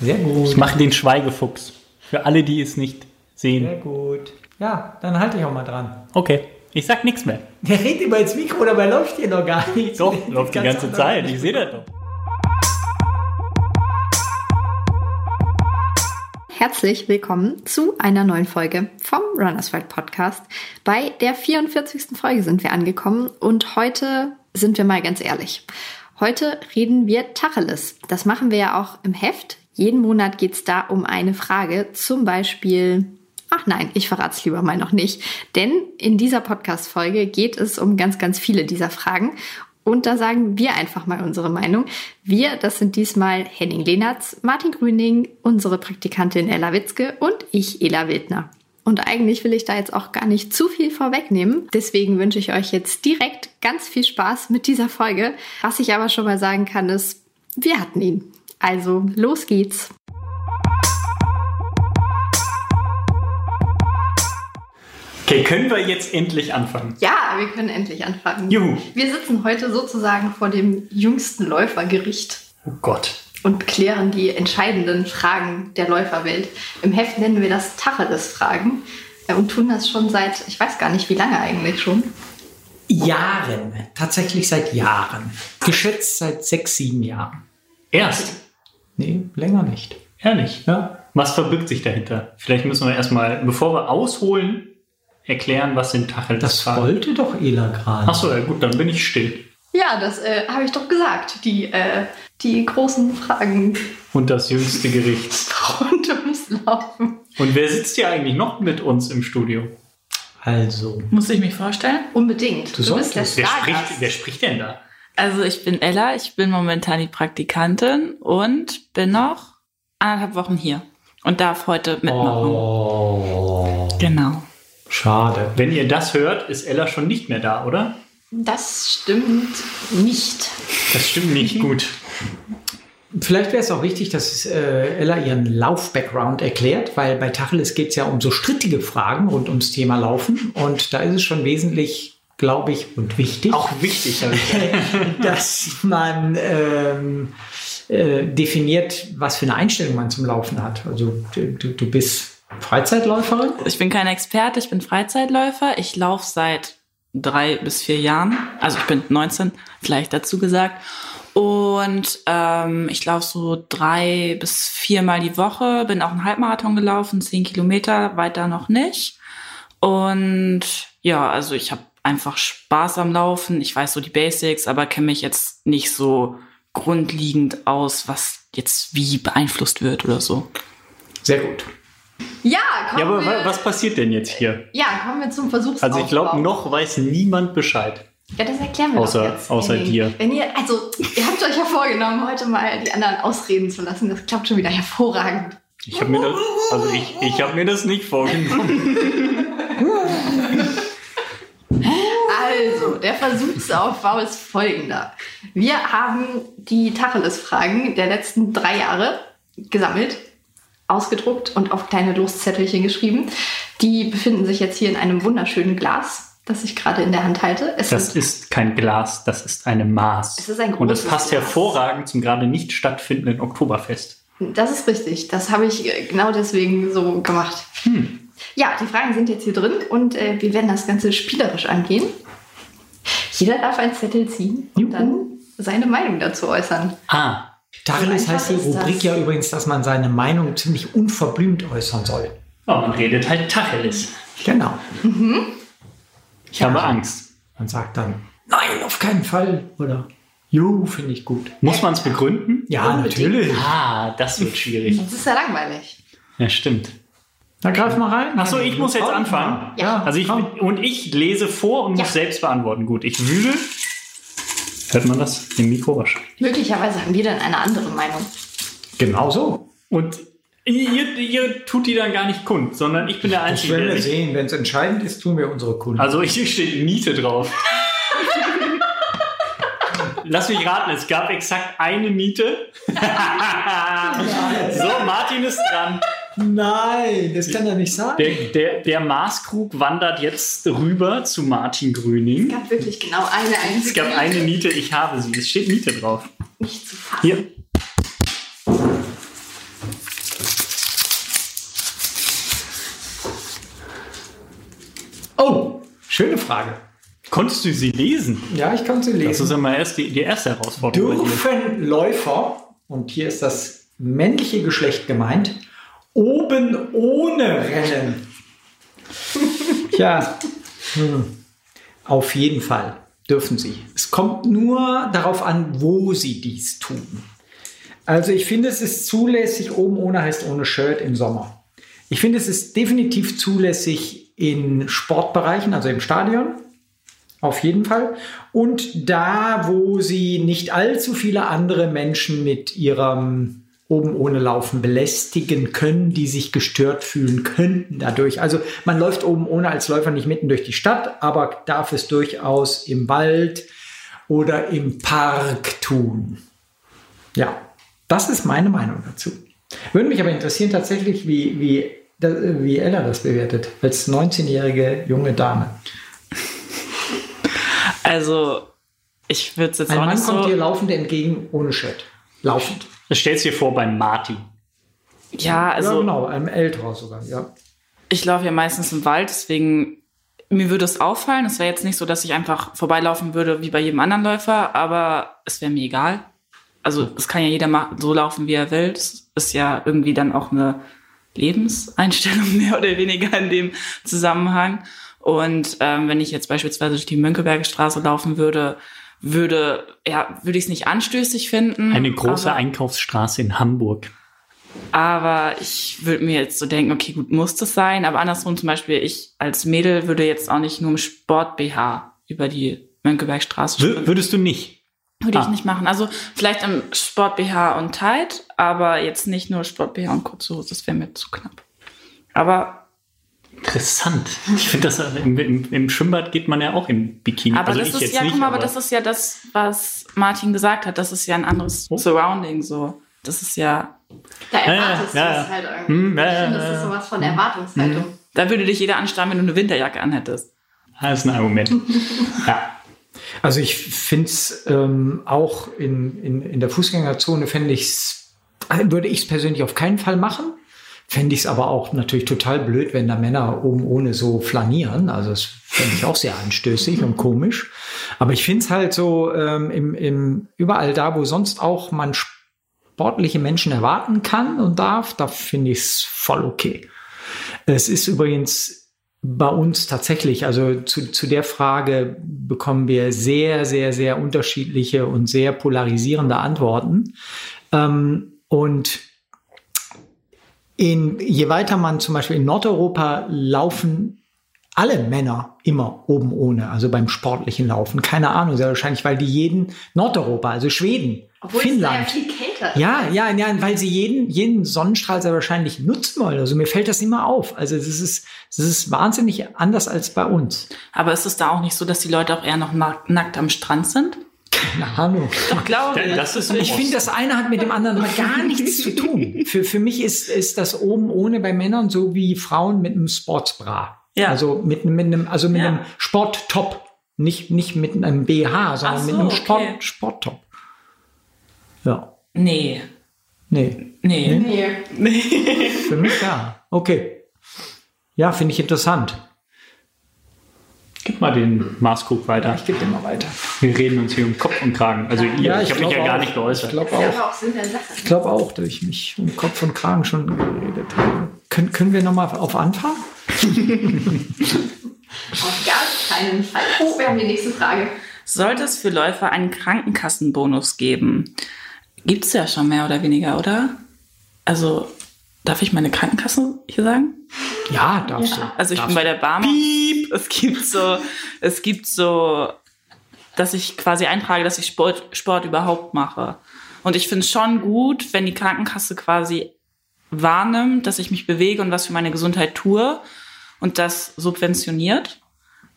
Sehr gut. Ich mache den Schweigefuchs. Für alle, die es nicht sehen. Sehr gut. Ja, dann halte ich auch mal dran. Okay, ich sag nichts mehr. Der redet über ins Mikro, dabei läuft hier noch gar nichts. Doch, läuft die ganze Zeit. Ich sehe das doch. Herzlich willkommen zu einer neuen Folge vom Runners World Podcast. Bei der 44. Folge sind wir angekommen und heute sind wir mal ganz ehrlich. Heute reden wir Tacheles. Das machen wir ja auch im Heft. Jeden Monat geht es da um eine Frage, zum Beispiel Ach nein, ich verrate es lieber mal noch nicht. Denn in dieser Podcast-Folge geht es um ganz, ganz viele dieser Fragen. Und da sagen wir einfach mal unsere Meinung. Wir, das sind diesmal Henning Lehnertz, Martin Grüning, unsere Praktikantin Ella Witzke und ich, Ela Wildner. Und eigentlich will ich da jetzt auch gar nicht zu viel vorwegnehmen. Deswegen wünsche ich euch jetzt direkt ganz viel Spaß mit dieser Folge. Was ich aber schon mal sagen kann, ist, wir hatten ihn. Also, los geht's. Okay, können wir jetzt endlich anfangen? Ja, wir können endlich anfangen. Juhu. Wir sitzen heute sozusagen vor dem jüngsten Läufergericht Oh Gott. und klären die entscheidenden Fragen der Läuferwelt. Im Heft nennen wir das Tacheles-Fragen äh, und tun das schon seit, ich weiß gar nicht, wie lange eigentlich schon. Jahren. Tatsächlich seit Jahren. Geschätzt seit sechs, sieben Jahren. Erst. Nee, länger nicht. Ehrlich. Ja. Was verbirgt sich dahinter? Vielleicht müssen wir erstmal, bevor wir ausholen, erklären, was sind Tacheles. Das wollte doch Ela gerade. Achso, ja gut, dann bin ich still. Ja, das äh, habe ich doch gesagt. Die, äh, die großen Fragen Und das jüngste Gericht. rund ums Laufen. Und wer sitzt hier eigentlich noch mit uns im Studio? Also, Muss ich mich vorstellen? Unbedingt. Du, solltest. bist Wer der spricht, Stargast. wer spricht denn da? Also ich bin Ella, ich bin momentan die Praktikantin und bin noch anderthalb Wochen hier und darf heute mitmachen. oh, Genau. schade. Wenn ihr das hört, ist Ella schon nicht mehr da, oder? Das stimmt nicht. Das stimmt nicht gut. Vielleicht wäre es auch wichtig, dass äh, Ella ihren Lauf-Background erklärt, weil bei Tacheles geht es ja um so strittige Fragen rund ums Thema Laufen. Und da ist es schon wesentlich, glaube ich, und wichtig, Auch wichtig, dass man ähm, äh, definiert, was für eine Einstellung man zum Laufen hat. Also du, du, du bist Freizeitläuferin. Ich bin kein Experte, ich bin Freizeitläufer. Ich laufe seit drei bis vier Jahren. Also ich bin 19, vielleicht dazu gesagt. Und ähm, ich laufe so drei bis viermal die Woche. Bin auch einen Halbmarathon gelaufen, zehn Kilometer, weiter noch nicht. Und ja, also ich habe einfach Spaß am Laufen. Ich weiß so die Basics, aber kenne mich jetzt nicht so grundlegend aus, was jetzt wie beeinflusst wird oder so. Sehr gut. Ja, kommen Ja, aber wir, was passiert denn jetzt hier? ja, kommen wir zum Versuchsaufbau. Also ich glaube, noch weiß niemand Bescheid. Ja, das erklären wir Außer- doch jetzt. außer Henning. dir. Wenn ihr, also, ihr habt euch ja vorgenommen, heute mal die anderen ausreden zu lassen. Das klappt schon wieder hervorragend. Ich habe mir das, also ich, ich habe mir das nicht vorgenommen. Der Versuchsaufbau ist folgender. Wir haben die Tacheles-Fragen der letzten drei Jahre gesammelt, ausgedruckt und auf kleine Loszettelchen geschrieben. Die befinden sich jetzt hier in einem wunderschönen Glas, das ich gerade in der Hand halte. Es Das ist kein Glas, das ist eine Maß. Es ist ein Und das großes passt Glas. hervorragend zum gerade nicht stattfindenden Oktoberfest. das ist richtig. Das habe ich äh, genau deswegen so gemacht. Ja, die Fragen sind jetzt hier drin und äh, wir werden das Ganze spielerisch angehen. Jeder darf ein Zettel ziehen und Juhu. dann seine Meinung dazu äußern. Ah, Tacheles So heißt die ist Rubrik ja übrigens, dass man seine Meinung ziemlich unverblümt äußern soll. ja, man redet halt Tacheles. Genau. Ich habe Angst. Man sagt dann, nein, auf keinen Fall. Oder, jo, finde ich gut. Muss man es begründen? Ja, Unbedingt. natürlich. Ah, das wird schwierig. Das ist ja langweilig. Ja, stimmt. Na, greif mal rein. Ach so, ich muss jetzt anfangen? Ja, Also ich, und ich lese vor und Ja. muss selbst beantworten. Gut, ich wühle. Hört man das im Mikro wahrscheinlich? Möglicherweise haben wir dann eine andere Meinung. Genau so. Und ihr, ihr tut die dann gar nicht kund, sondern ich bin der Das Einzige, werden der wir sehen. Wenn es entscheidend ist, tun wir unsere Kunden. Also hier steht Miete drauf. Lass mich raten, es gab exakt eine Miete. so, Martin ist dran. Nein, das kann er nicht sagen. Der, der, der Maßkrug wandert jetzt rüber zu Martin Grüning. Es gab wirklich genau eine einzige. Es gab eine Miete, ich habe sie. Es steht Miete drauf. Nicht zu fassen. Hier. Oh, schöne Frage. Konntest du sie lesen? Ja, ich konnte sie lesen. Das ist immer erst die, die erste Herausforderung. Dürfen Läufer, und hier ist das männliche Geschlecht gemeint, oben ohne rennen? Tja, hm. auf jeden Fall dürfen sie. Es kommt nur darauf an, wo sie dies tun. Also ich finde, es ist zulässig, oben ohne heißt ohne Shirt im Sommer. Ich finde, es ist definitiv zulässig in Sportbereichen, also im Stadion. Auf jeden Fall. Und da, wo sie nicht allzu viele andere Menschen mit ihrem oben ohne Laufen belästigen können, die sich gestört fühlen könnten dadurch. Also man läuft oben ohne als Läufer nicht mitten durch die Stadt, aber darf es durchaus im Wald oder im Park tun. Ja, das ist meine Meinung dazu. Würde mich aber interessieren tatsächlich, wie, wie, wie Ella das bewertet, als 19-jährige junge Dame. Also, ich würde es jetzt Ein auch Mann nicht kommt so... dir laufend entgegen ohne Shirt. Laufend. Das stellst du dir vor beim Martin. Ja, ja, also genau, einem älterer sogar, ja. ich laufe ja meistens im Wald, deswegen mir würde es auffallen. Es wäre jetzt nicht so, dass ich einfach vorbeilaufen würde wie bei jedem anderen Läufer, aber es wäre mir egal. Also es kann ja jeder so laufen, wie er will. Das ist ja irgendwie dann auch eine Lebenseinstellung mehr oder weniger in dem Zusammenhang. Und ähm, wenn ich jetzt beispielsweise durch die Mönckeberger Straße laufen würde, würde ja würde ich es nicht anstößig finden. Eine große aber, Einkaufsstraße in Hamburg. aber ich würde mir jetzt so denken, okay, gut, muss das sein. Aber andersrum zum Beispiel, ich als Mädel würde jetzt auch nicht nur im Sport-BH über die Mönckebergstraße W springen. würdest du nicht? Würde ich Ah. nicht machen. Also vielleicht im Sport-BH und tight, aber jetzt nicht nur Sport-BH und kurze Hose. Das wäre mir zu knapp. Aber, Interessant. Ich finde das äh, im, im, im Schwimmbad geht man ja auch im Bikini. aber also das ich ist jetzt ja, nicht, guck mal, aber aber das ist ja das, was Martin gesagt hat. Das ist ja ein anderes Oh. Surrounding so. Das ist ja, Da ja, erwartest ja, du ja. es halt irgendwie. Hm, ja, ich ja, finde, das ja, ist ja. sowas von Erwartungshaltung. da würde dich jeder anstarren, wenn du eine Winterjacke anhättest. das ist ein Argument. ja. Also ich finde es ähm, auch in, in, in der Fußgängerzone, fände ich's, würde ich es persönlich auf keinen Fall machen. Fände ich es aber auch natürlich total blöd, wenn da Männer oben ohne so flanieren. Also das fände ich auch sehr anstößig und komisch. Aber ich finde es halt so, ähm, im, im, überall da, wo sonst auch man sportliche Menschen erwarten kann und darf, da finde ich es voll okay. Es ist übrigens bei uns tatsächlich, also zu, zu der Frage bekommen wir sehr, sehr, sehr unterschiedliche und sehr polarisierende Antworten. Ähm, und in, je weiter man zum Beispiel in Nordeuropa laufen alle Männer immer oben ohne, also beim sportlichen Laufen. Keine Ahnung, sehr wahrscheinlich, weil die jeden Nordeuropa, also Schweden, Obwohl Finnland. es ja viel kälter ist. Ja, ja, ja, weil sie jeden, jeden Sonnenstrahl sehr wahrscheinlich nutzen wollen. Also mir fällt das immer auf. Also das ist, das ist wahnsinnig anders als bei uns. Aber ist es da auch nicht so, dass die Leute auch eher noch nack- nackt am Strand sind? Keine Ahnung. Doch, glaube ich. Das ist Ich finde, das eine hat mit dem anderen gar nichts zu tun. Für, für mich ist, ist das oben ohne bei Männern so wie Frauen mit einem Sportsbra. Ja. Also mit, mit einem, also mit Ja. einem Sporttop. Nicht, nicht mit einem BH, sondern Ach mit so, einem Sport, okay. Sporttop. Ja. Nee. Nee. Nee. Nee. Für mich ja. Okay. Ja, finde ich interessant. Gib mal den Maßkrug weiter. Ich gebe den mal weiter. Wir reden uns hier um Kopf und Kragen. Also ihr, ich, habe mich glaub ja gar auch. nicht geäußert. Ich glaube auch. Ich glaube auch, dass ich mich um Kopf und Kragen schon geredet habe. Können, können wir nochmal auf Anfang? Auf gar keinen Fall. Oh, wir haben die nächste Frage. Sollte es für Läufer einen Krankenkassenbonus geben? Gibt es ja schon mehr oder weniger, oder? Also, darf ich meine Krankenkasse hier sagen? Ja, darfst du. Also ich Darfst bin bei der Barmer. Es gibt so, es gibt so, dass ich quasi eintrage, dass ich Sport, Sport überhaupt mache. Und ich finde es schon gut, wenn die Krankenkasse quasi wahrnimmt, dass ich mich bewege und was für meine Gesundheit tue und das subventioniert.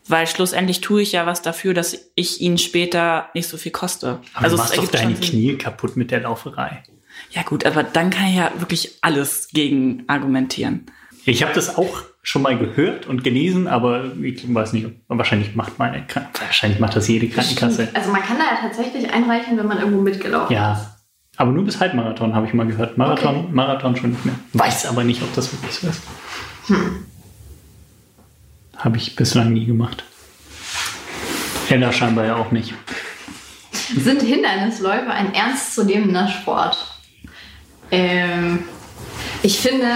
Weil schlussendlich tue ich ja was dafür, dass ich ihnen später nicht so viel koste. Aber also du es machst doch deine. Knie kaputt mit der Lauferei. Ja gut, aber dann kann ich ja wirklich alles gegen argumentieren. Ich habe das auch schon mal gehört und gelesen, aber ich weiß nicht, wahrscheinlich macht meine wahrscheinlich macht das jede Krankenkasse. Also man kann da ja tatsächlich einreichen, wenn man irgendwo mitgelaufen ist. Ja. Aber nur bis Halbmarathon habe ich mal gehört. Marathon, Okay. Marathon schon nicht mehr. Weiß aber nicht, ob das wirklich so ist. Hm. Habe ich bislang nie gemacht. Ella scheinbar ja auch nicht. Sind Hindernisläufe ein ernstzunehmender Sport? Ähm, ich finde,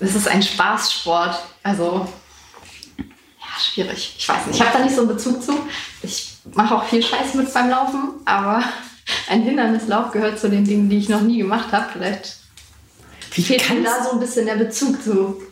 es ist ein Spaßsport. Also, ja, schwierig. Ich weiß nicht. Ich habe da nicht so einen Bezug zu. Ich mache auch viel Scheiß mit beim Laufen, aber ein Hindernislauf gehört zu den Dingen, die ich noch nie gemacht habe. Vielleicht Wie fehlt mir da so ein bisschen der Bezug zu.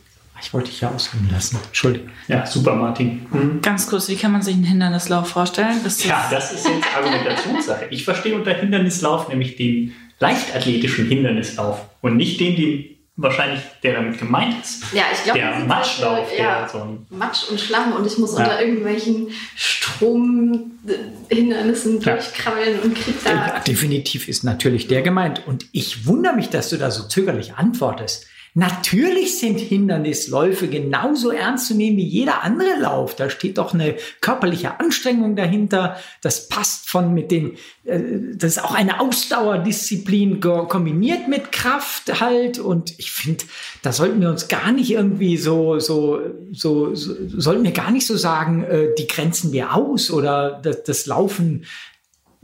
Ich wollte dich ja ausreden lassen. Entschuldigung. Ja, super, Martin. Mhm. Ganz kurz, wie kann man sich einen Hindernislauf vorstellen? Das Ja, das ist jetzt Argumentationssache. Ich verstehe unter Hindernislauf nämlich den leichtathletischen Hindernislauf und nicht den, den wahrscheinlich der damit gemeint ist. Ja, ich glaube, Der Matschlauf, halt, äh, der ja, so ein Matsch und Schlamm und ich muss Ja. unter irgendwelchen Stromhindernissen Ja. durchkrabbeln und krieg da. Definitiv ist natürlich der gemeint. Und ich wundere mich, dass du da so zögerlich antwortest. Natürlich sind Hindernisläufe genauso ernst zu nehmen wie jeder andere Lauf. Da steht doch eine körperliche Anstrengung dahinter. Das passt von mit den, äh, das ist auch eine Ausdauerdisziplin kombiniert mit Kraft halt. Und ich finde, da sollten wir uns gar nicht irgendwie so, so, so, so sollten wir gar nicht so sagen, äh, die grenzen wir aus oder das, das Laufen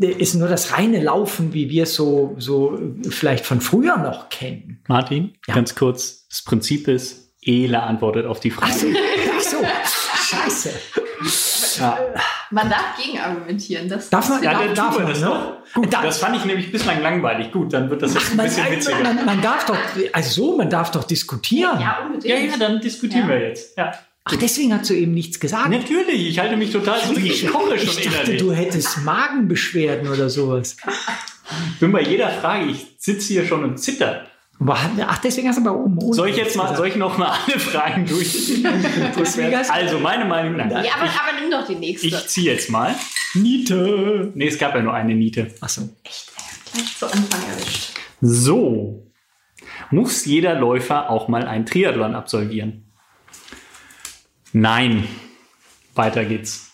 ist nur das reine Laufen, wie wir es so, so vielleicht von früher noch kennen. Martin, Ja. ganz kurz. Das Prinzip ist, Ela antwortet auf die Frage. Ach so, scheiße. Ja, Man darf gegenargumentieren. Das Darf man, ja darf, dann darf tun wir man, das ne? doch. Gut, Da- das fand ich nämlich bislang langweilig. Gut, dann wird das jetzt ein man, bisschen witziger. man, man darf doch, also so, man darf doch diskutieren. ja, unbedingt. Ja, ja, dann diskutieren Ja. wir jetzt. Ja. Ach, deswegen hast du eben nichts gesagt. Natürlich, ich halte mich total zurück. Ich koche schon ich dachte, innerlich. du hättest Magenbeschwerden oder sowas. Ich bin bei jeder Frage, ich sitze hier schon und zitter. Aber- Ach, deswegen hast du bei oben ohne Soll ich jetzt mal, soll ich noch mal alle Fragen durch? Also, meine Meinung nach. Ja, aber, aber nimm doch die nächste. Ich ziehe jetzt mal. Niete. Nee, es gab ja nur eine Niete. Ach so. Gleich zu Anfang erwischt. So. Muss jeder Läufer auch mal ein Triathlon absolvieren? Nein. Weiter geht's.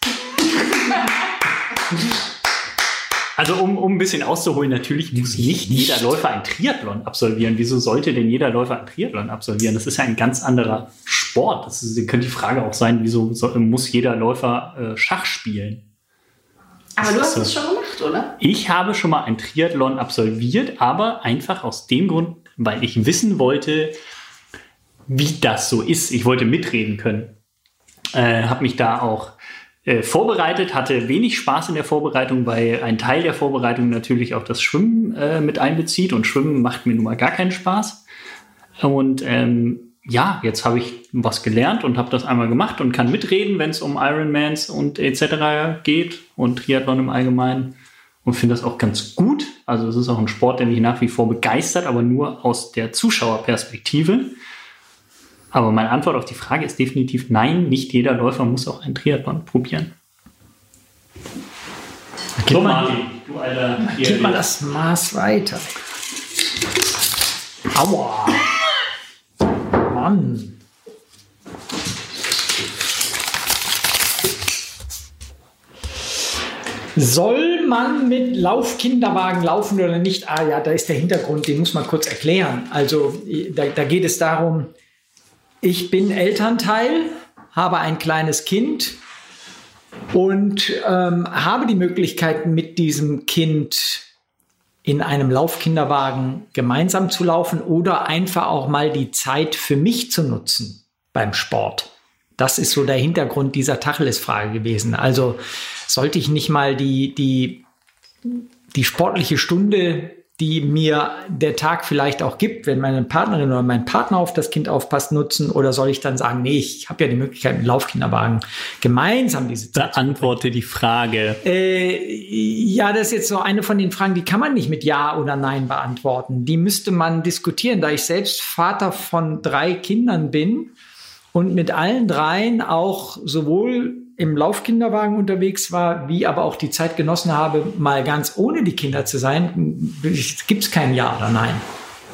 Also um, um ein bisschen auszuholen, natürlich muss nicht jeder Läufer ein Triathlon absolvieren. Wieso sollte denn jeder Läufer ein Triathlon absolvieren? Das ist ja ein ganz anderer Sport. Das ist, könnte die Frage auch sein, wieso soll, muss jeder Läufer äh, Schach spielen? Aber du hast so. es schon gemacht, oder? Ich habe schon mal ein Triathlon absolviert, aber einfach aus dem Grund, weil ich wissen wollte, wie das so ist. Ich wollte mitreden können. Äh, habe mich da auch äh, vorbereitet, hatte wenig Spaß in der Vorbereitung, weil ein Teil der Vorbereitung natürlich auch das Schwimmen äh, mit einbezieht und Schwimmen macht mir nun mal gar keinen Spaß. Und ähm, ja, jetzt habe ich was gelernt und habe das einmal gemacht und kann mitreden, wenn es um Ironmans und etc. geht und Triathlon im Allgemeinen und finde das auch ganz gut. Also es ist auch ein Sport, der mich nach wie vor begeistert, aber nur aus der Zuschauerperspektive. Aber meine Antwort auf die Frage ist definitiv nein, nicht jeder Läufer muss auch ein Triathlon probieren. Gib mal, du alter gib mal das Maß weiter. Aua. Mann. Soll man mit Laufkinderwagen laufen oder nicht? Ah ja, da ist der Hintergrund, den muss man kurz erklären. Also da, da geht es darum, ich bin Elternteil, habe ein kleines Kind und ähm, habe die Möglichkeit, mit diesem Kind in einem Laufkinderwagen gemeinsam zu laufen oder einfach auch mal die Zeit für mich zu nutzen beim Sport. Das ist so der Hintergrund dieser Tacheles-Frage gewesen. Also sollte ich nicht mal die, die, die sportliche Stunde, die mir der Tag vielleicht auch gibt, wenn meine Partnerin oder mein Partner auf das Kind aufpasst, nutzen? Oder soll ich dann sagen, nee, ich habe ja die Möglichkeit, mit Laufkinderwagen gemeinsam diese Zeit Beantworte die Frage. äh, ja, das ist jetzt so eine von den Fragen, die kann man nicht mit Ja oder Nein beantworten. Die müsste man diskutieren, da ich selbst Vater von drei Kindern bin und mit allen dreien auch sowohl im Laufkinderwagen unterwegs war, wie aber auch die Zeit genossen habe, mal ganz ohne die Kinder zu sein, gibt es kein Ja oder Nein.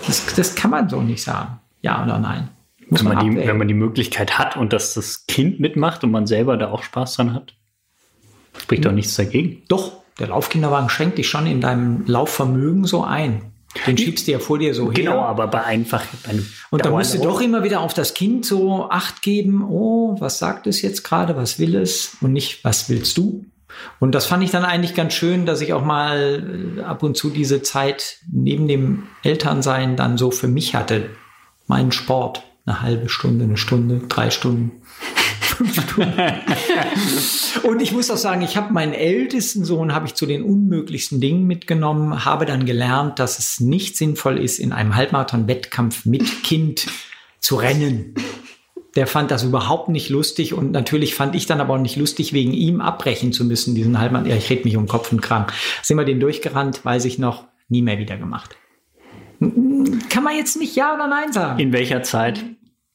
Das, das kann man so nicht sagen. Ja oder Nein. Muss Wenn man, die, wenn man die Möglichkeit hat und dass das Kind mitmacht und man selber da auch Spaß dran hat, spricht doch nichts dagegen. Doch, der Laufkinderwagen schränkt dich schon in deinem Laufvermögen so ein. Den schiebst du ja vor dir so Genau, her. aber bei einfach Und da musst du doch immer wieder auf das Kind so Acht geben. Oh, was sagt es jetzt gerade? Was will es? Und nicht, was willst du? Und das fand ich dann eigentlich ganz schön, dass ich auch mal äh, ab und zu diese Zeit neben dem Elternsein dann so für mich hatte. Meinen Sport. Eine halbe Stunde, eine Stunde, drei Stunden. Fünf Stunden. Und ich muss auch sagen, ich habe meinen ältesten Sohn habe ich zu den unmöglichsten Dingen mitgenommen, habe dann gelernt, dass es nicht sinnvoll ist, in einem Halbmarathon-Wettkampf mit Kind zu rennen. Der fand das überhaupt nicht lustig und natürlich fand ich dann aber auch nicht lustig, wegen ihm abbrechen zu müssen, diesen Halbmarathon. Ja, ich rede mich um Kopf und Krank. Sind wir den durchgerannt, weiß ich noch, nie mehr wieder gemacht. Kann man jetzt nicht Ja oder Nein sagen? In welcher Zeit?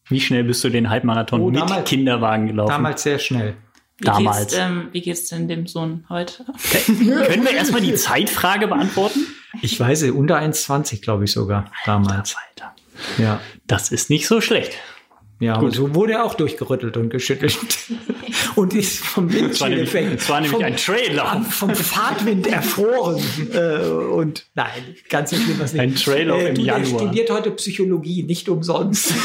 Wie schnell bist du den Halbmarathon Oh, mit damals- Kinderwagen gelaufen? Damals sehr schnell. Wie Damals. Geht's, ähm, wie geht's denn dem Sohn heute? Können wir erstmal die Zeitfrage beantworten? Ich weiß, unter 1,20 glaube ich sogar damals. Alter, Ja. das ist nicht so schlecht. Ja, und so wurde er auch durchgerüttelt und geschüttelt. und ist vom Es war nämlich, Windchill es war nämlich ein Trailer. vom Fahrtwind erfroren. äh, und nein, ganz so schlimm was nicht. Ein Trailer im du, der Januar. studiert heute Psychologie, nicht umsonst.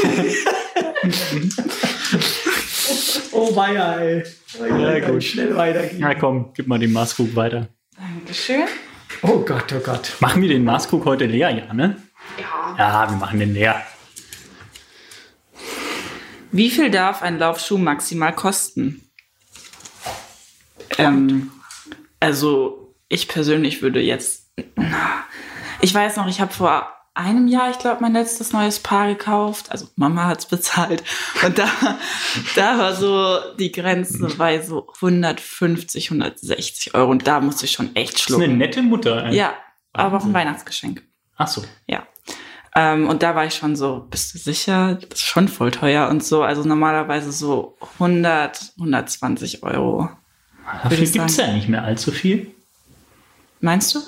oh weia, ey. Ja, gut. Schnell weitergehen. Na komm, gib mal den Maßkrug weiter. Dankeschön. Oh Gott, oh Gott. Machen wir den Maßkrug heute leer, ja, ne? Ja. Ja, wir machen den leer. Wie viel darf ein Laufschuh maximal kosten? Ähm, also ich persönlich würde jetzt, ich weiß noch, ich habe vor einem Jahr, ich glaube, mein letztes neues Paar gekauft. Also Mama hat's bezahlt. Und da, da war so die Grenze bei so 150, 160 Euro. Und da musste ich schon echt Das ist eine schlucken. nette Mutter. ey. Ja, aber auch ein Weihnachtsgeschenk. Ach so. Ja. Ähm, und da war ich schon so, bist du sicher? Das ist schon voll teuer und so. Also normalerweise so 100, 120 Euro. Dafür gibt es ja nicht mehr allzu viel. Meinst du?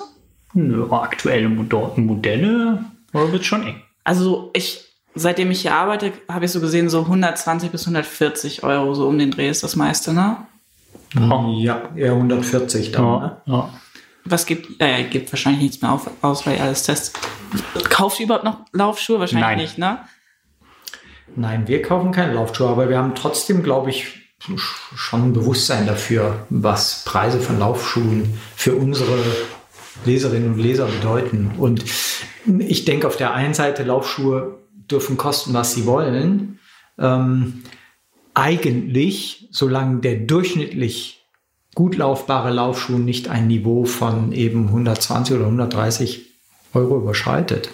Nö, aktuelle Mod- Modelle da wird schon eng. Also ich, seitdem ich hier arbeite, habe ich so gesehen, so 120 bis 140 Euro, so um den Dreh ist das meiste, ne? Oh. Ja, eher 140 dann. Ne? Ja, ja. Was gibt, äh, gibt wahrscheinlich nichts mehr auf, aus, weil ihr alles testet. Kauft ihr überhaupt noch Laufschuhe? Wahrscheinlich Nein. nicht, ne? Nein, wir kaufen keine Laufschuhe, aber wir haben trotzdem, glaube ich, schon ein Bewusstsein dafür, was Preise von Laufschuhen für unsere Leserinnen und Leser bedeuten. Und ich denke, auf der einen Seite, Laufschuhe dürfen kosten, was sie wollen. Ähm, eigentlich, solange der durchschnittlich gut laufbare Laufschuh nicht ein Niveau von eben 120 oder 130 Euro überschreitet.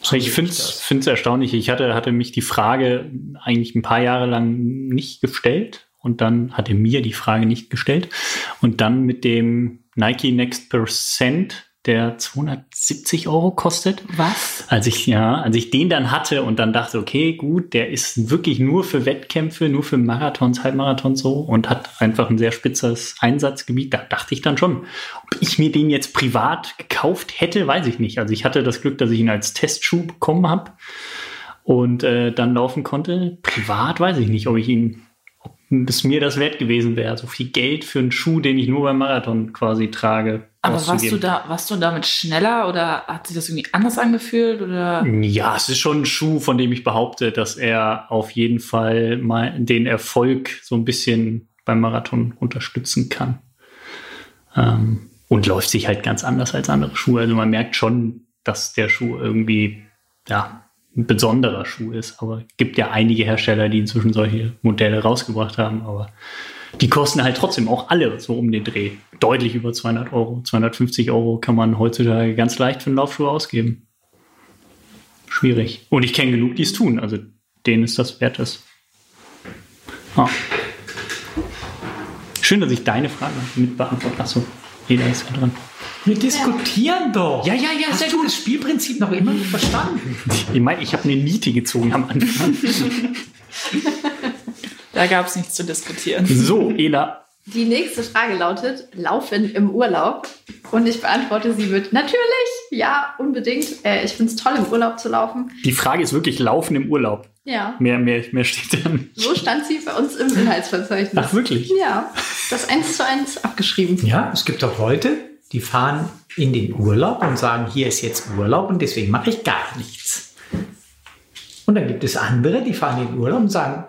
Also ich finde es erstaunlich. Ich hatte, hatte mich die Frage eigentlich ein paar Jahre lang nicht gestellt und dann hatte mir die Frage nicht gestellt. Und dann mit dem Nike Next Percent, der 270 Euro kostet. Was? Als ich, ja, als ich den dann hatte und dann dachte, okay, gut, der ist wirklich nur für Wettkämpfe, nur für Marathons, Halbmarathons so und hat einfach ein sehr spitzes Einsatzgebiet. Da dachte ich dann schon, ob ich mir den jetzt privat gekauft hätte, weiß ich nicht. Also ich hatte das Glück, dass ich ihn als Testschuh bekommen habe und äh, dann laufen konnte. Privat weiß ich nicht, ob ich ihn, ob es mir das wert gewesen wäre. So viel Geld für einen Schuh, den ich nur beim Marathon quasi trage. Aber warst du da, warst du damit schneller oder hat sich das irgendwie anders angefühlt oder? Ja, es ist schon ein Schuh, von dem ich behaupte, dass er auf jeden Fall mal den Erfolg so ein bisschen beim Marathon unterstützen kann. Ähm, und läuft sich halt ganz anders als andere Schuhe. Also man merkt schon, dass der Schuh irgendwie, ja, ein besonderer Schuh ist. Aber es gibt ja einige Hersteller, die inzwischen solche Modelle rausgebracht haben. Aber die kosten halt trotzdem auch alle so um den Dreh. Deutlich über 200 Euro. 250 Euro kann man heutzutage ganz leicht für einen Laufschuh ausgeben. Schwierig. Und ich kenne genug, die es tun. Also denen ist das wert ist. Ah. Schön, dass ich deine Frage mit beantwortet Achso, jeder ist ja dran. Wir diskutieren doch. Ja, ja, ja, Hast du das Spielprinzip noch immer nicht verstanden? Ich meine, ich habe eine Niete gezogen am Anfang. Da gab es nichts zu diskutieren. So, Ela, Die nächste Frage lautet: Laufen im Urlaub? Und ich beantworte sie mit natürlich, ja, unbedingt. Äh, ich finde es toll, im Urlaub zu laufen. die Frage ist wirklich Laufen im Urlaub. Ja, Mehr, mehr, mehr steht da nicht. so stand sie bei uns im Inhaltsverzeichnis. Ach, wirklich? Ja, das eins zu eins abgeschrieben. Ja, es gibt auch Leute, die fahren in den Urlaub und sagen, hier ist jetzt Urlaub und deswegen mache ich gar nichts. Und dann gibt es andere, die fahren in den Urlaub und sagen,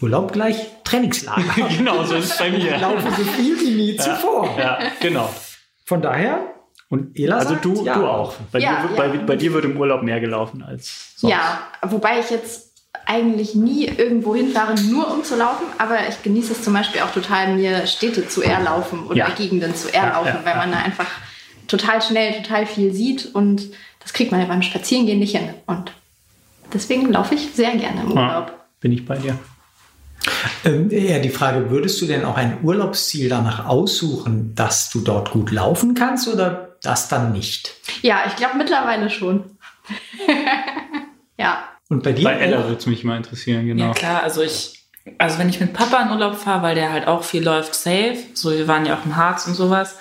Urlaub gleich Trainingslager. genau, so ist es bei mir. Laufen so viel wie nie zuvor. Ja, genau. Von daher, Und Ela also sagt du, ja. du auch. Bei, Ja, dir, ja. Bei, bei dir wird im Urlaub mehr gelaufen als sonst. Ja, wobei ich jetzt eigentlich nie irgendwo hinfahre, nur um zu laufen, aber ich genieße es zum Beispiel auch total, mir Städte zu erlaufen oder Ja. Gegenden zu Ja, erlaufen, ja, weil man da einfach total schnell total viel sieht und das kriegt man ja beim Spazierengehen nicht hin. Und deswegen laufe ich sehr gerne im Urlaub. Ja, bin ich bei dir. Ähm, ja, die Frage, würdest du denn auch ein Urlaubsziel danach aussuchen, dass du dort gut laufen kannst oder das dann nicht? Ja, ich glaube mittlerweile schon. ja. Und bei dir? Bei Ella würde es mich mal interessieren, genau. Ja klar, also ich, also wenn ich mit Papa in Urlaub fahre, weil der halt auch viel läuft, safe. So, wir waren ja auch im Harz und sowas.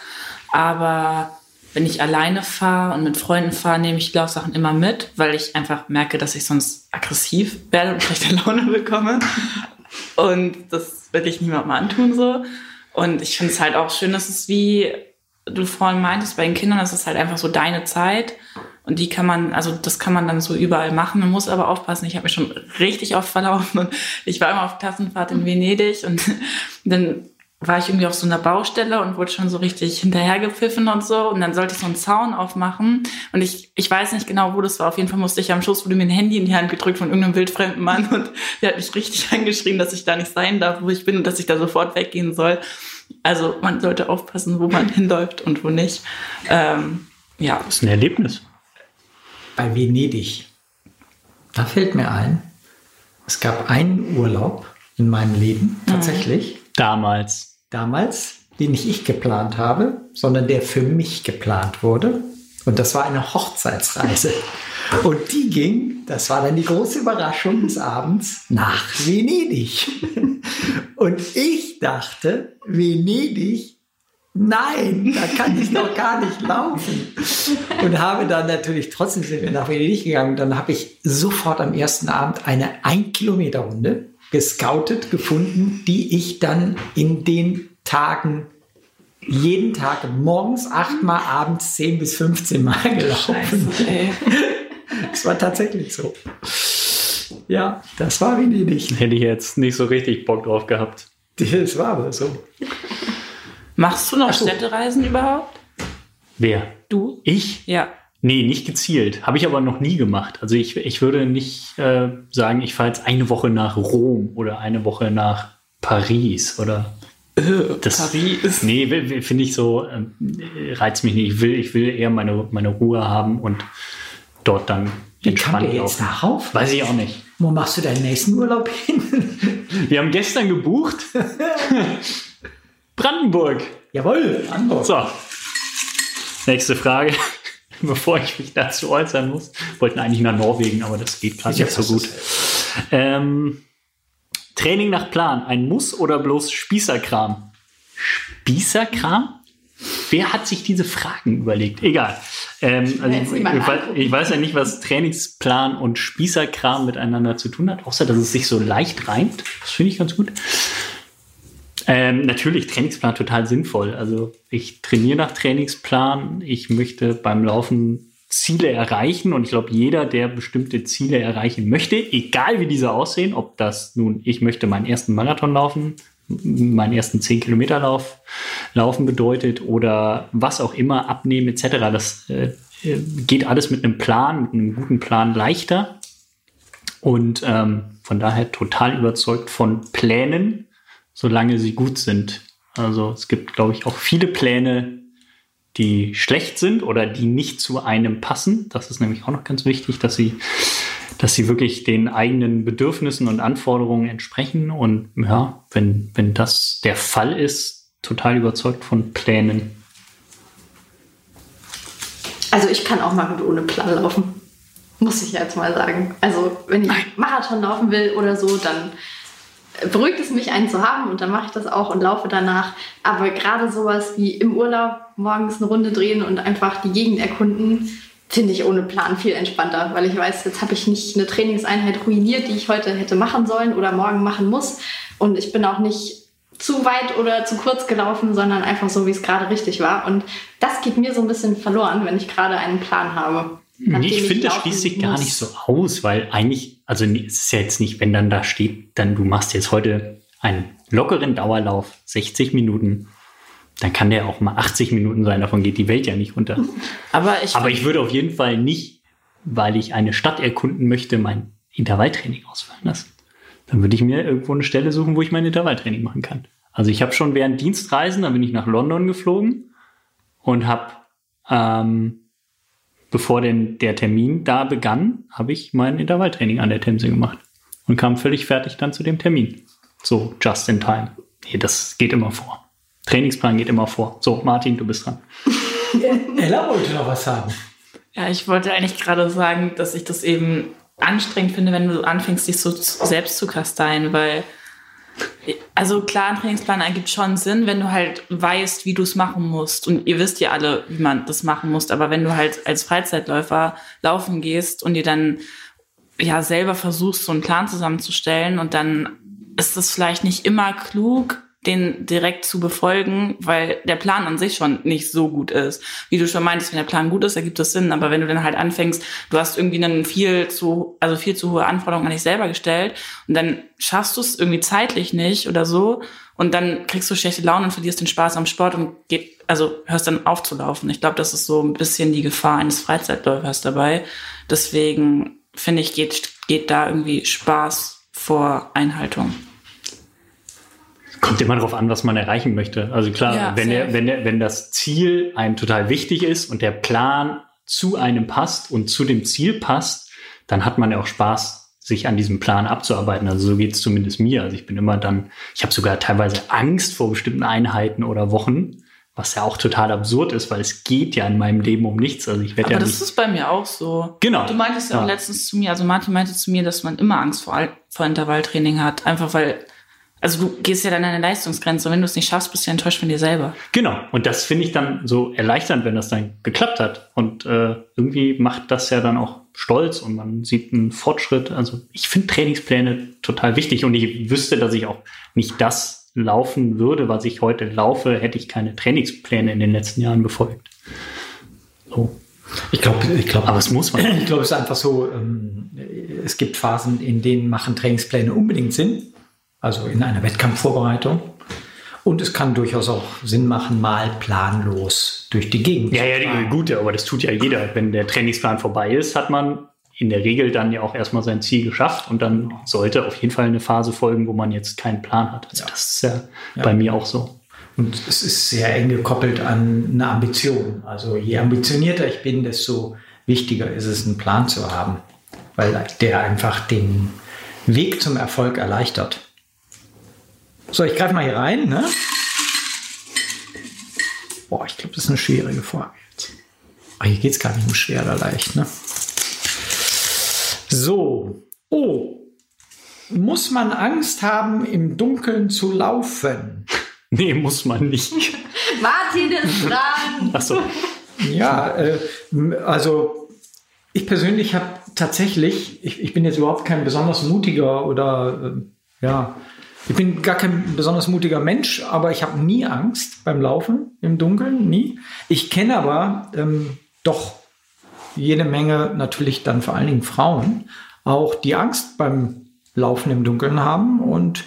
Aber wenn ich alleine fahre und mit Freunden fahre, nehme ich Laufsachen immer mit, weil ich einfach merke, dass ich sonst aggressiv werde und schlechte Laune bekomme. Und das will ich niemandem antun so. Und ich finde es halt auch schön, dass es wie du vorhin meintest, bei den Kindern, das ist halt einfach so deine Zeit. Und die kann man, also das kann man dann so überall machen. Man muss aber aufpassen. Ich habe mich schon richtig oft verlaufen und ich war immer auf Klassenfahrt in Venedig und dann war ich irgendwie auf so einer Baustelle und wurde schon so richtig hinterhergepfiffen und so. Und dann sollte ich so einen Zaun aufmachen. Und ich, ich weiß nicht genau, wo das war. Auf jeden Fall musste ich am Schluss, wurde mir ein Handy in die Hand gedrückt von irgendeinem wildfremden Mann. Und der hat mich richtig angeschrien, dass ich da nicht sein darf, wo ich bin und dass ich da sofort weggehen soll. Also man sollte aufpassen, wo man hinläuft und wo nicht. Ähm, ja, Das ist ein Erlebnis. bei Venedig. Da fällt mir ein, es gab einen Urlaub in meinem Leben, tatsächlich, Damals. Damals, den nicht ich geplant habe, sondern der für mich geplant wurde. Und das war eine Hochzeitsreise. Und die ging, das war dann die große Überraschung des Abends, nach Venedig. Und ich dachte, Venedig, nein, da kann ich noch gar nicht laufen. Und habe dann natürlich, trotzdem sind wir nach Venedig gegangen. Dann habe ich sofort am ersten Abend eine 1-Kilometer-Runde gescoutet, gefunden, die ich dann in den Tagen jeden Tag morgens achtmal, abends 10 bis 15 Mal gelaufen. scheiße. Das war tatsächlich so. Ja, das war Venedig. Hätte ich jetzt nicht so richtig Bock drauf gehabt. Das war aber so. Machst du noch Ach so. Städtereisen überhaupt? Wer? Du? Ich? Ja. Nee, nicht gezielt. Habe ich aber noch nie gemacht. Also ich, ich würde nicht äh, sagen, ich fahre jetzt eine Woche nach Rom oder eine Woche nach Paris oder das, Paris. Nee, finde ich so, ähm, reizt mich nicht. Ich will, ich will eher meine, meine Ruhe haben und dort dann Wie kam entspannt der jetzt laufen. nach Rauf? Weiß ich auch nicht. Wo machst du deinen nächsten Urlaub hin? Wir haben gestern gebucht. Brandenburg. Jawohl, Hamburg. So. Nächste Frage, bevor ich mich dazu äußern muss. Wollten eigentlich nach Norwegen, aber das geht gerade nicht so gut. Ähm, Training nach Plan, ein Muss oder bloß Spießerkram? Spießerkram? Wer hat sich diese Fragen überlegt? Egal. Ähm, also ich, ich, ich weiß ja nicht, was Trainingsplan und Spießerkram miteinander zu tun hat, außer dass es sich so leicht reimt. Das finde ich ganz gut. Ähm, natürlich, Trainingsplan total sinnvoll. Also ich trainiere nach Trainingsplan. Ich möchte beim Laufen Ziele erreichen und ich glaube, jeder, der bestimmte Ziele erreichen möchte, egal wie diese aussehen, ob das nun, ich möchte meinen ersten Marathon laufen, meinen ersten 10 Kilometer Lauf laufen bedeutet oder was auch immer, abnehmen etc. Das äh, äh, geht alles mit einem Plan, mit einem guten Plan leichter. Und ähm, von daher total überzeugt von Plänen, solange sie gut sind. Also es gibt, glaube ich, auch viele Pläne, die schlecht sind oder die nicht zu einem passen. Das ist nämlich auch noch ganz wichtig, dass sie, dass sie wirklich den eigenen Bedürfnissen und Anforderungen entsprechen. Und ja, wenn, wenn das der Fall ist, total überzeugt von Plänen. Also ich kann auch mal gut ohne Plan laufen. Muss ich jetzt mal sagen. Also wenn ich Marathon laufen will oder so, dann beruhigt es mich, einen zu haben und dann mache ich das auch und laufe danach. Aber gerade sowas wie im Urlaub morgens eine Runde drehen und einfach die Gegend erkunden, finde ich ohne Plan viel entspannter, weil ich weiß, jetzt habe ich nicht eine Trainingseinheit ruiniert, die ich heute hätte machen sollen oder morgen machen muss. Und ich bin auch nicht zu weit oder zu kurz gelaufen, sondern einfach so, wie es gerade richtig war. Und das geht mir so ein bisschen verloren, wenn ich gerade einen Plan habe. Ich finde, das schließt sich gar nicht so aus, weil eigentlich, also es ist ja jetzt nicht, wenn dann da steht, dann du machst jetzt heute einen lockeren Dauerlauf, 60 Minuten, dann kann der auch mal 80 Minuten sein, davon geht die Welt ja nicht runter. Aber ich, Aber ich würde auf jeden Fall nicht, weil ich eine Stadt erkunden möchte, mein Intervalltraining ausfallen lassen. Dann würde ich mir irgendwo eine Stelle suchen, wo ich mein Intervalltraining machen kann. Also ich habe schon während Dienstreisen, da bin ich nach London geflogen und habe, ähm, bevor denn der Termin da begann, habe ich mein Intervalltraining an der Themse gemacht und kam völlig fertig dann zu dem Termin. So, just in time. Nee, das geht immer vor. Trainingsplan geht immer vor. So, Martin, du bist dran. Ella wollte noch was sagen. Ja, ich wollte eigentlich gerade sagen, dass ich das eben anstrengend finde, wenn du anfängst, dich so selbst zu kasteien, weil also klar, ein Trainingsplan ergibt schon Sinn, wenn du halt weißt, wie du es machen musst. Und ihr wisst ja alle, wie man das machen muss. Aber wenn du halt als Freizeitläufer laufen gehst und dir dann ja selber versuchst, so einen Plan zusammenzustellen und dann ist es vielleicht nicht immer klug, den direkt zu befolgen, weil der Plan an sich schon nicht so gut ist. Wie du schon meintest, wenn der Plan gut ist, ergibt das Sinn. Aber wenn du dann halt anfängst, du hast irgendwie einen viel zu, also viel zu hohe Anforderungen an dich selber gestellt und dann schaffst du es irgendwie zeitlich nicht oder so und dann kriegst du schlechte Laune und verlierst den Spaß am Sport und geht, also hörst dann auf zu laufen. Ich glaube, das ist so ein bisschen die Gefahr eines Freizeitläufers dabei. Deswegen finde ich, geht, geht da irgendwie Spaß vor Einhaltung. Kommt immer darauf an, was man erreichen möchte. Also klar, Ja, wenn, der, wenn, der, wenn das Ziel einem total wichtig ist und der Plan zu einem passt und zu dem Ziel passt, dann hat man ja auch Spaß, sich an diesem Plan abzuarbeiten. Also so geht es zumindest mir. Also ich bin immer dann, ich habe sogar teilweise Angst vor bestimmten Einheiten oder Wochen, was ja auch total absurd ist, weil es geht ja in meinem Leben um nichts. Also ich werde Aber ja das nicht. ist bei mir auch so. Genau. Du meintest ja, Ja. letztens zu mir, also Martin meinte zu mir, dass man immer Angst vor, vor Intervalltraining hat. Einfach weil, also du gehst ja dann an eine Leistungsgrenze und wenn du es nicht schaffst, bist du ja enttäuscht von dir selber. Genau. Und das finde ich dann so erleichternd, wenn das dann geklappt hat. Und äh, irgendwie macht das ja dann auch stolz und man sieht einen Fortschritt. Also ich finde Trainingspläne total wichtig und ich wüsste, dass ich auch nicht das laufen würde, was ich heute laufe, hätte ich keine Trainingspläne in den letzten Jahren befolgt. So. Ich glaube, ich glaube, Aber es muss man. Ich glaube, es ist einfach so, ähm, es gibt Phasen, in denen machen Trainingspläne unbedingt Sinn. Also in einer Wettkampfvorbereitung. Und es kann durchaus auch Sinn machen, mal planlos durch die Gegend Ja, zu ja, fahren. die, gut, aber das tut ja jeder. Wenn der Trainingsplan vorbei ist, hat man in der Regel dann ja auch erstmal sein Ziel geschafft und dann sollte auf jeden Fall eine Phase folgen, wo man jetzt keinen Plan hat. Also Ja. das ist ja, Ja. bei mir auch so. Und es ist sehr eng gekoppelt an eine Ambition. Also je ambitionierter ich bin, desto wichtiger ist es, einen Plan zu haben, weil der einfach den Weg zum Erfolg erleichtert. So, ich greife mal hier rein. Ne? Boah, ich glaube, das ist eine schwierige Frage jetzt. Ah, hier geht es gar nicht um schwer oder leicht. Ne? So. Oh. Muss man Angst haben, im Dunkeln zu laufen? Nee, muss man nicht. Martin ist dran. Achso. Ja, äh, also ich persönlich habe tatsächlich, ich, ich bin jetzt überhaupt kein besonders mutiger oder äh, ja, ich bin gar kein besonders mutiger Mensch, aber ich habe nie Angst beim Laufen im Dunkeln, nie. Ich kenne aber ähm, doch jede Menge, natürlich dann vor allen Dingen Frauen, auch die Angst beim Laufen im Dunkeln haben und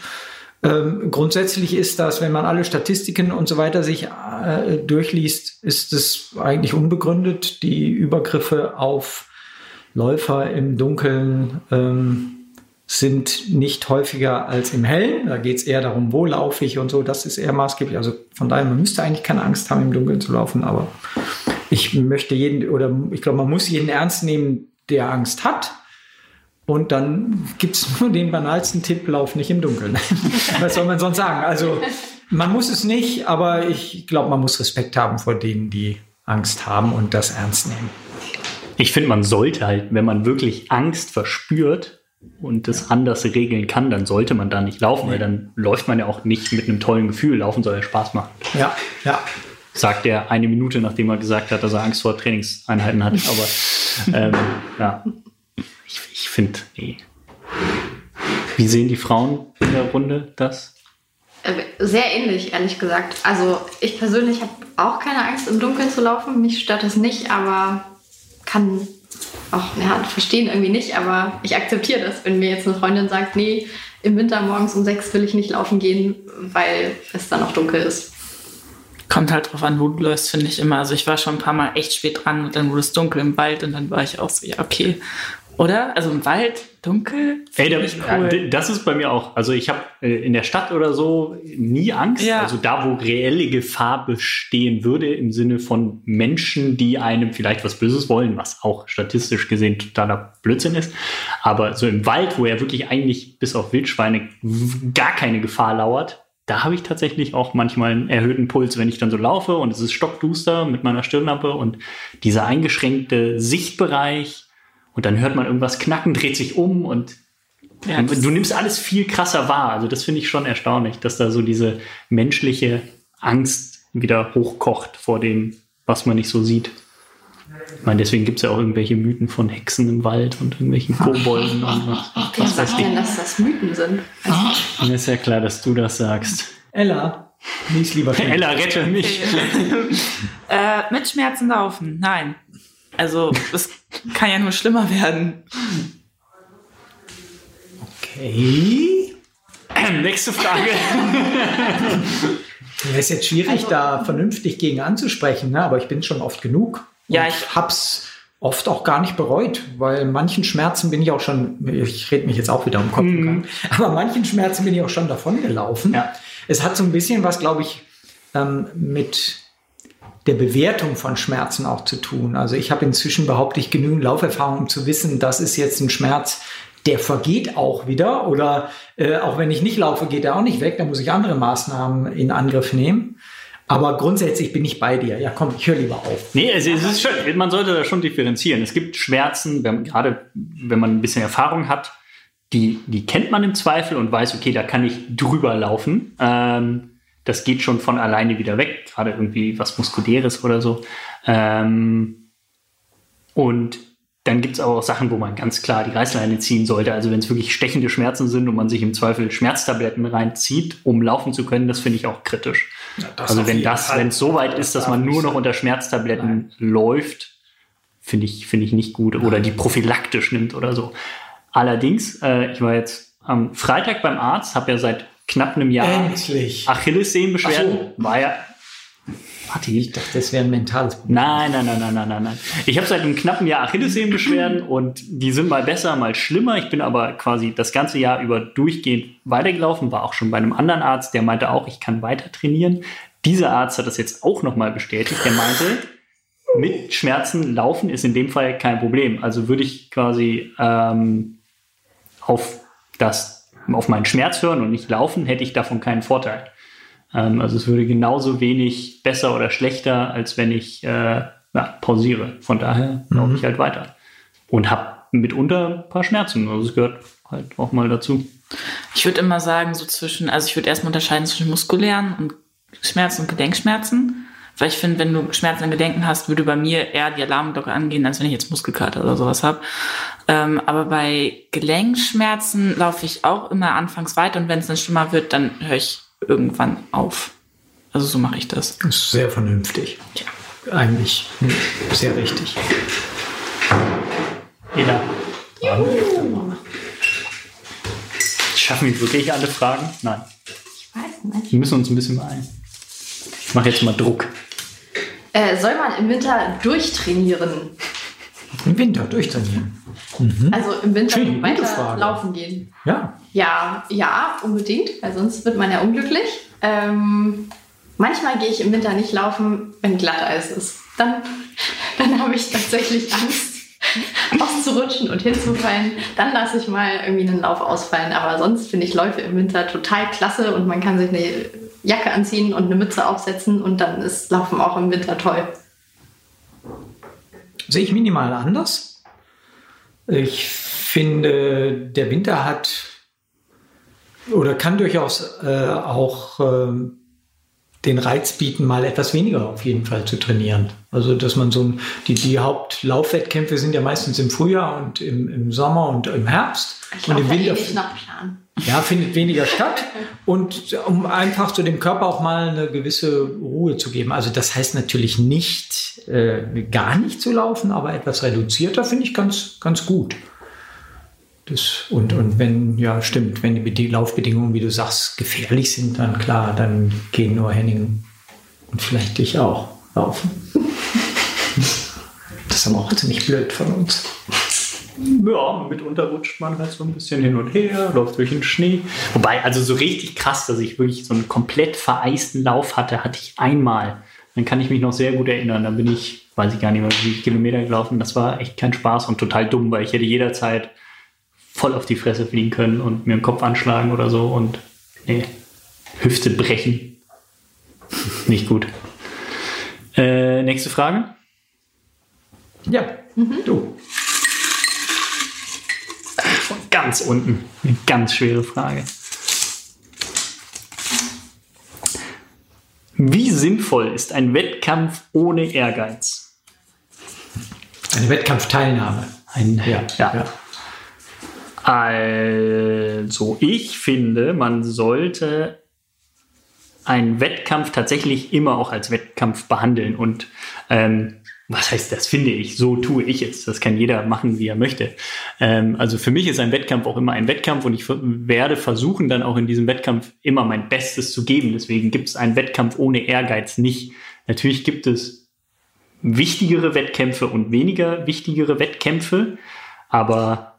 ähm, grundsätzlich ist das, wenn man alle Statistiken und so weiter sich äh, durchliest, ist es eigentlich unbegründet. Die Übergriffe auf Läufer im Dunkeln ähm, sind nicht häufiger als im Hellen. Da geht es eher darum, wo laufe ich und so. Das ist eher maßgeblich. Also von daher, man müsste eigentlich keine Angst haben, im Dunkeln zu laufen. Aber ich möchte jeden, oder ich glaube, man muss jeden ernst nehmen, der Angst hat. Und dann gibt es nur den banalsten Tipp, lauf nicht im Dunkeln. Was soll man sonst sagen? Also man muss es nicht, aber ich glaube, man muss Respekt haben vor denen, die Angst haben und das ernst nehmen. Ich finde, man sollte halt, wenn man wirklich Angst verspürt und das anders regeln kann, dann sollte man da nicht laufen, weil dann läuft man ja auch nicht mit einem tollen Gefühl. Laufen soll ja Spaß machen. Ja, ja. Sagt er eine Minute, nachdem er gesagt hat, dass er Angst vor Trainingseinheiten hat. Aber ähm, ja, ich, ich finde, nee. Wie sehen die Frauen in der Runde das? Äh, Sehr ähnlich, ehrlich gesagt. Also ich persönlich habe auch keine Angst, im Dunkeln zu laufen. Mich stört das nicht, aber kann auch ja, verstehen irgendwie nicht. Aber ich akzeptiere das, wenn mir jetzt eine Freundin sagt, nee, im Winter morgens um sechs will ich nicht laufen gehen, weil es dann noch dunkel ist. Kommt halt drauf an, wo du läufst, finde ich immer. Also ich war schon ein paar Mal echt spät dran und dann wurde es dunkel im Wald und dann war ich auch so, ja, okay. Oder? Also im Wald, dunkel? Ey, da, ich cool. das ist bei mir auch. Also ich habe äh, in der Stadt oder so nie Angst. Ja. Also da, wo reelle Gefahr bestehen würde, im Sinne von Menschen, die einem vielleicht was Böses wollen, was auch statistisch gesehen totaler Blödsinn ist. Aber so im Wald, wo ja wirklich eigentlich bis auf Wildschweine gar keine Gefahr lauert, da habe ich tatsächlich auch manchmal einen erhöhten Puls, wenn ich dann so laufe und es ist stockduster mit meiner Stirnlampe und dieser eingeschränkte Sichtbereich und dann hört man irgendwas knacken, dreht sich um und Ja, du nimmst alles viel krasser wahr. Also das finde ich schon erstaunlich, dass da so diese menschliche Angst wieder hochkocht vor dem, was man nicht so sieht. Ich meine, deswegen gibt es ja auch irgendwelche Mythen von Hexen im Wald und irgendwelchen Kobolden und was, was weiß sagt denn, ich. dass das Mythen sind? Mir ist ja klar, dass du das sagst. Ella, lies lieber. Ella, rette mich. Äh, mit Schmerzen laufen? Nein. Also es kann ja nur schlimmer werden. Okay. Nächste Frage. Ja, ist jetzt schwierig, da vernünftig gegen anzusprechen, ne? aber ich bin schon oft genug. Ja, und ich- hab's oft auch gar nicht bereut, weil manchen Schmerzen bin ich auch schon, ich rede mich jetzt auch wieder um Kopf Kragen, aber manchen Schmerzen bin ich auch schon davon gelaufen. Ja. Es hat so ein bisschen was, glaube ich, ähm, mit der Bewertung von Schmerzen auch zu tun. Also ich habe inzwischen behaupte ich genügend Lauferfahrung, um zu wissen, das ist jetzt ein Schmerz, der vergeht auch wieder oder äh, auch wenn ich nicht laufe, geht er auch nicht weg, da muss ich andere Maßnahmen in Angriff nehmen. Aber grundsätzlich bin ich bei dir. Ja, komm, ich höre lieber auf. Nee, es, es ist schon, man sollte da schon differenzieren. Es gibt Schmerzen, wenn, gerade wenn man ein bisschen Erfahrung hat, die, die kennt man im Zweifel und weiß, okay, da kann ich drüber laufen. Ähm, das geht schon von alleine wieder weg, gerade irgendwie was Muskuläres oder so. Ähm, und dann gibt es aber auch Sachen, wo man ganz klar die Reißleine ziehen sollte. Also wenn es wirklich stechende Schmerzen sind und man sich im Zweifel Schmerztabletten reinzieht, um laufen zu können, das finde ich auch kritisch. das also wenn das, wenn es so weit ist, dass man nur noch unter Schmerztabletten läuft, finde ich, finde ich nicht gut. Oder die prophylaktisch nimmt oder so. Allerdings, äh, ich war jetzt am Freitag beim Arzt, habe ja seit knapp einem Jahr Endlich. Achillessehnenbeschwerden. Ach War ja. Warte, Ich dachte, das wäre ein mentales Problem. Nein, nein, nein, nein, nein, nein, nein. Ich habe seit einem knappen Jahr Achillessehnenbeschwerden und die sind mal besser, mal schlimmer. Ich bin aber quasi das ganze Jahr über durchgehend weitergelaufen, war auch schon bei einem anderen Arzt, der meinte auch, ich kann weiter trainieren. Dieser Arzt hat das jetzt auch nochmal bestätigt. Der meinte, mit Schmerzen laufen ist in dem Fall kein Problem. Also würde ich quasi ähm, auf das, auf meinen Schmerz hören und nicht laufen, hätte ich davon keinen Vorteil. Ähm, also es würde genauso wenig besser oder schlechter, als wenn ich äh, ja, pausiere. Von daher laufe ich halt weiter. Und habe mitunter ein paar Schmerzen. Also es gehört halt auch mal dazu. Ich würde immer sagen, so zwischen, also ich würde erstmal unterscheiden zwischen muskulären und Schmerzen und Gedenkschmerzen. Weil ich finde, wenn du Schmerzen an Gedenken hast, würde bei mir eher die Alarmglocke angehen, als wenn ich jetzt Muskelkater oder sowas habe. Ähm, aber bei Gelenkschmerzen laufe ich auch immer anfangs weiter und wenn es dann schlimmer wird, dann höre ich irgendwann auf. Also so mache ich das. Das ist sehr vernünftig. Eigentlich hm, sehr richtig. Jeder. Schaffen wir wirklich alle Fragen? Nein. Ich weiß nicht. Wir müssen uns ein bisschen beeilen. Ich mache jetzt mal Druck. Äh, soll man im Winter durchtrainieren? Im Winter durchtrainieren. Also im Winter Schön, weiter laufen gehen? Ja. Ja, ja, unbedingt, weil sonst wird man ja unglücklich. Ähm, manchmal gehe ich im Winter nicht laufen, wenn Glatteis ist. Dann, dann habe ich tatsächlich Angst, auszurutschen und hinzufallen. Dann lasse ich mal irgendwie einen Lauf ausfallen. Aber sonst finde ich Läufe im Winter total klasse und man kann sich eine Jacke anziehen und eine Mütze aufsetzen und dann ist Laufen auch im Winter toll. Sehe ich minimal anders. Ich finde, der Winter hat oder kann durchaus äh, auch ähm, den Reiz bieten, mal etwas weniger auf jeden Fall zu trainieren. Also, dass man so ein, die, die Hauptlaufwettkämpfe sind ja meistens im Frühjahr und im, im Sommer und im Herbst. Ich und im Winter nicht nach Plan. Ja, findet weniger statt. Und um einfach so dem Körper auch mal eine gewisse Ruhe zu geben. Also das heißt natürlich nicht, äh, gar nicht zu laufen, aber etwas reduzierter finde ich ganz, ganz gut. Das, und, und wenn, ja, stimmt, wenn die Bedi- Laufbedingungen, wie du sagst, gefährlich sind, dann klar, dann gehen nur Henning und vielleicht dich auch laufen. Das ist aber auch ziemlich blöd von uns. Ja, mitunter rutscht man halt so ein bisschen hin und her, läuft durch den Schnee. Wobei, also so richtig krass, dass ich wirklich so einen komplett vereisten Lauf hatte, hatte ich einmal. Dann kann ich mich noch sehr gut erinnern. Da bin ich, weiß ich gar nicht mehr, wie viele Kilometer gelaufen. Das war echt kein Spaß und total dumm, weil ich hätte jederzeit voll auf die Fresse fliegen können und mir den Kopf anschlagen oder so und nee, Hüfte brechen. Nicht gut. Äh, nächste Frage. Ja, du. Ganz unten. Eine ganz schwere Frage. Wie sinnvoll ist ein Wettkampf ohne Ehrgeiz? Eine Wettkampfteilnahme. Ein, Ja, ja. Also, ich finde, man sollte einen Wettkampf tatsächlich immer auch als Wettkampf behandeln. Und ähm, was heißt das, finde ich? So tue ich es. Das kann jeder machen, wie er möchte. Ähm, also für mich ist ein Wettkampf auch immer ein Wettkampf und ich werde versuchen, dann auch in diesem Wettkampf immer mein Bestes zu geben. Deswegen gibt es einen Wettkampf ohne Ehrgeiz nicht. Natürlich gibt es wichtigere Wettkämpfe und weniger wichtigere Wettkämpfe, aber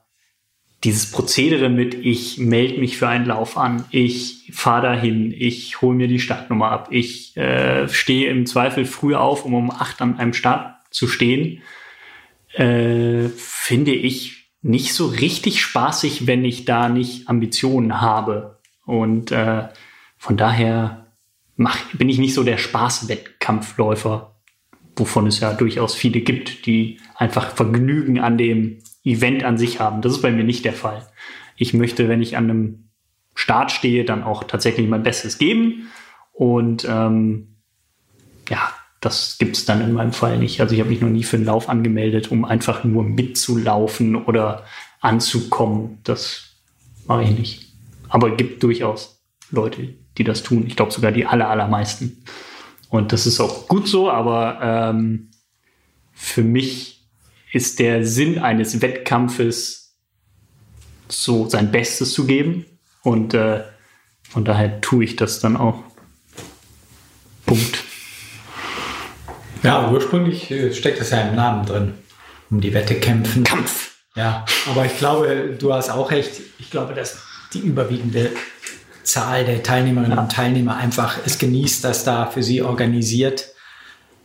dieses Prozedere mit, ich melde mich für einen Lauf an, ich fahre dahin, ich hole mir die Startnummer ab, ich äh, stehe im Zweifel früh auf, um um acht an einem Start zu stehen, äh, finde ich nicht so richtig spaßig, wenn ich da nicht Ambitionen habe. Und äh, von daher mach, bin ich nicht so der Spaßwettkampfläufer, wovon es ja durchaus viele gibt, die einfach Vergnügen an dem Event an sich haben. Das ist bei mir nicht der Fall. Ich möchte, wenn ich an einem Start stehe, dann auch tatsächlich mein Bestes geben. Und ähm, ja, das gibt es dann in meinem Fall nicht. Also ich habe mich noch nie für einen Lauf angemeldet, um einfach nur mitzulaufen oder anzukommen. Das mache ich nicht. Aber es gibt durchaus Leute, die das tun. Ich glaube sogar die aller, allermeisten. Und das ist auch gut so, aber ähm, für mich ist der Sinn eines Wettkampfes, so sein Bestes zu geben. Und äh, von daher tue ich das dann auch. Punkt. Ja, ursprünglich äh, steckt das ja im Namen drin. Um die Wette kämpfen. Kampf. Ja, aber ich glaube, du hast auch recht. Ich glaube, dass die überwiegende Zahl der Teilnehmerinnen und Teilnehmer einfach es genießt, dass da für sie organisiert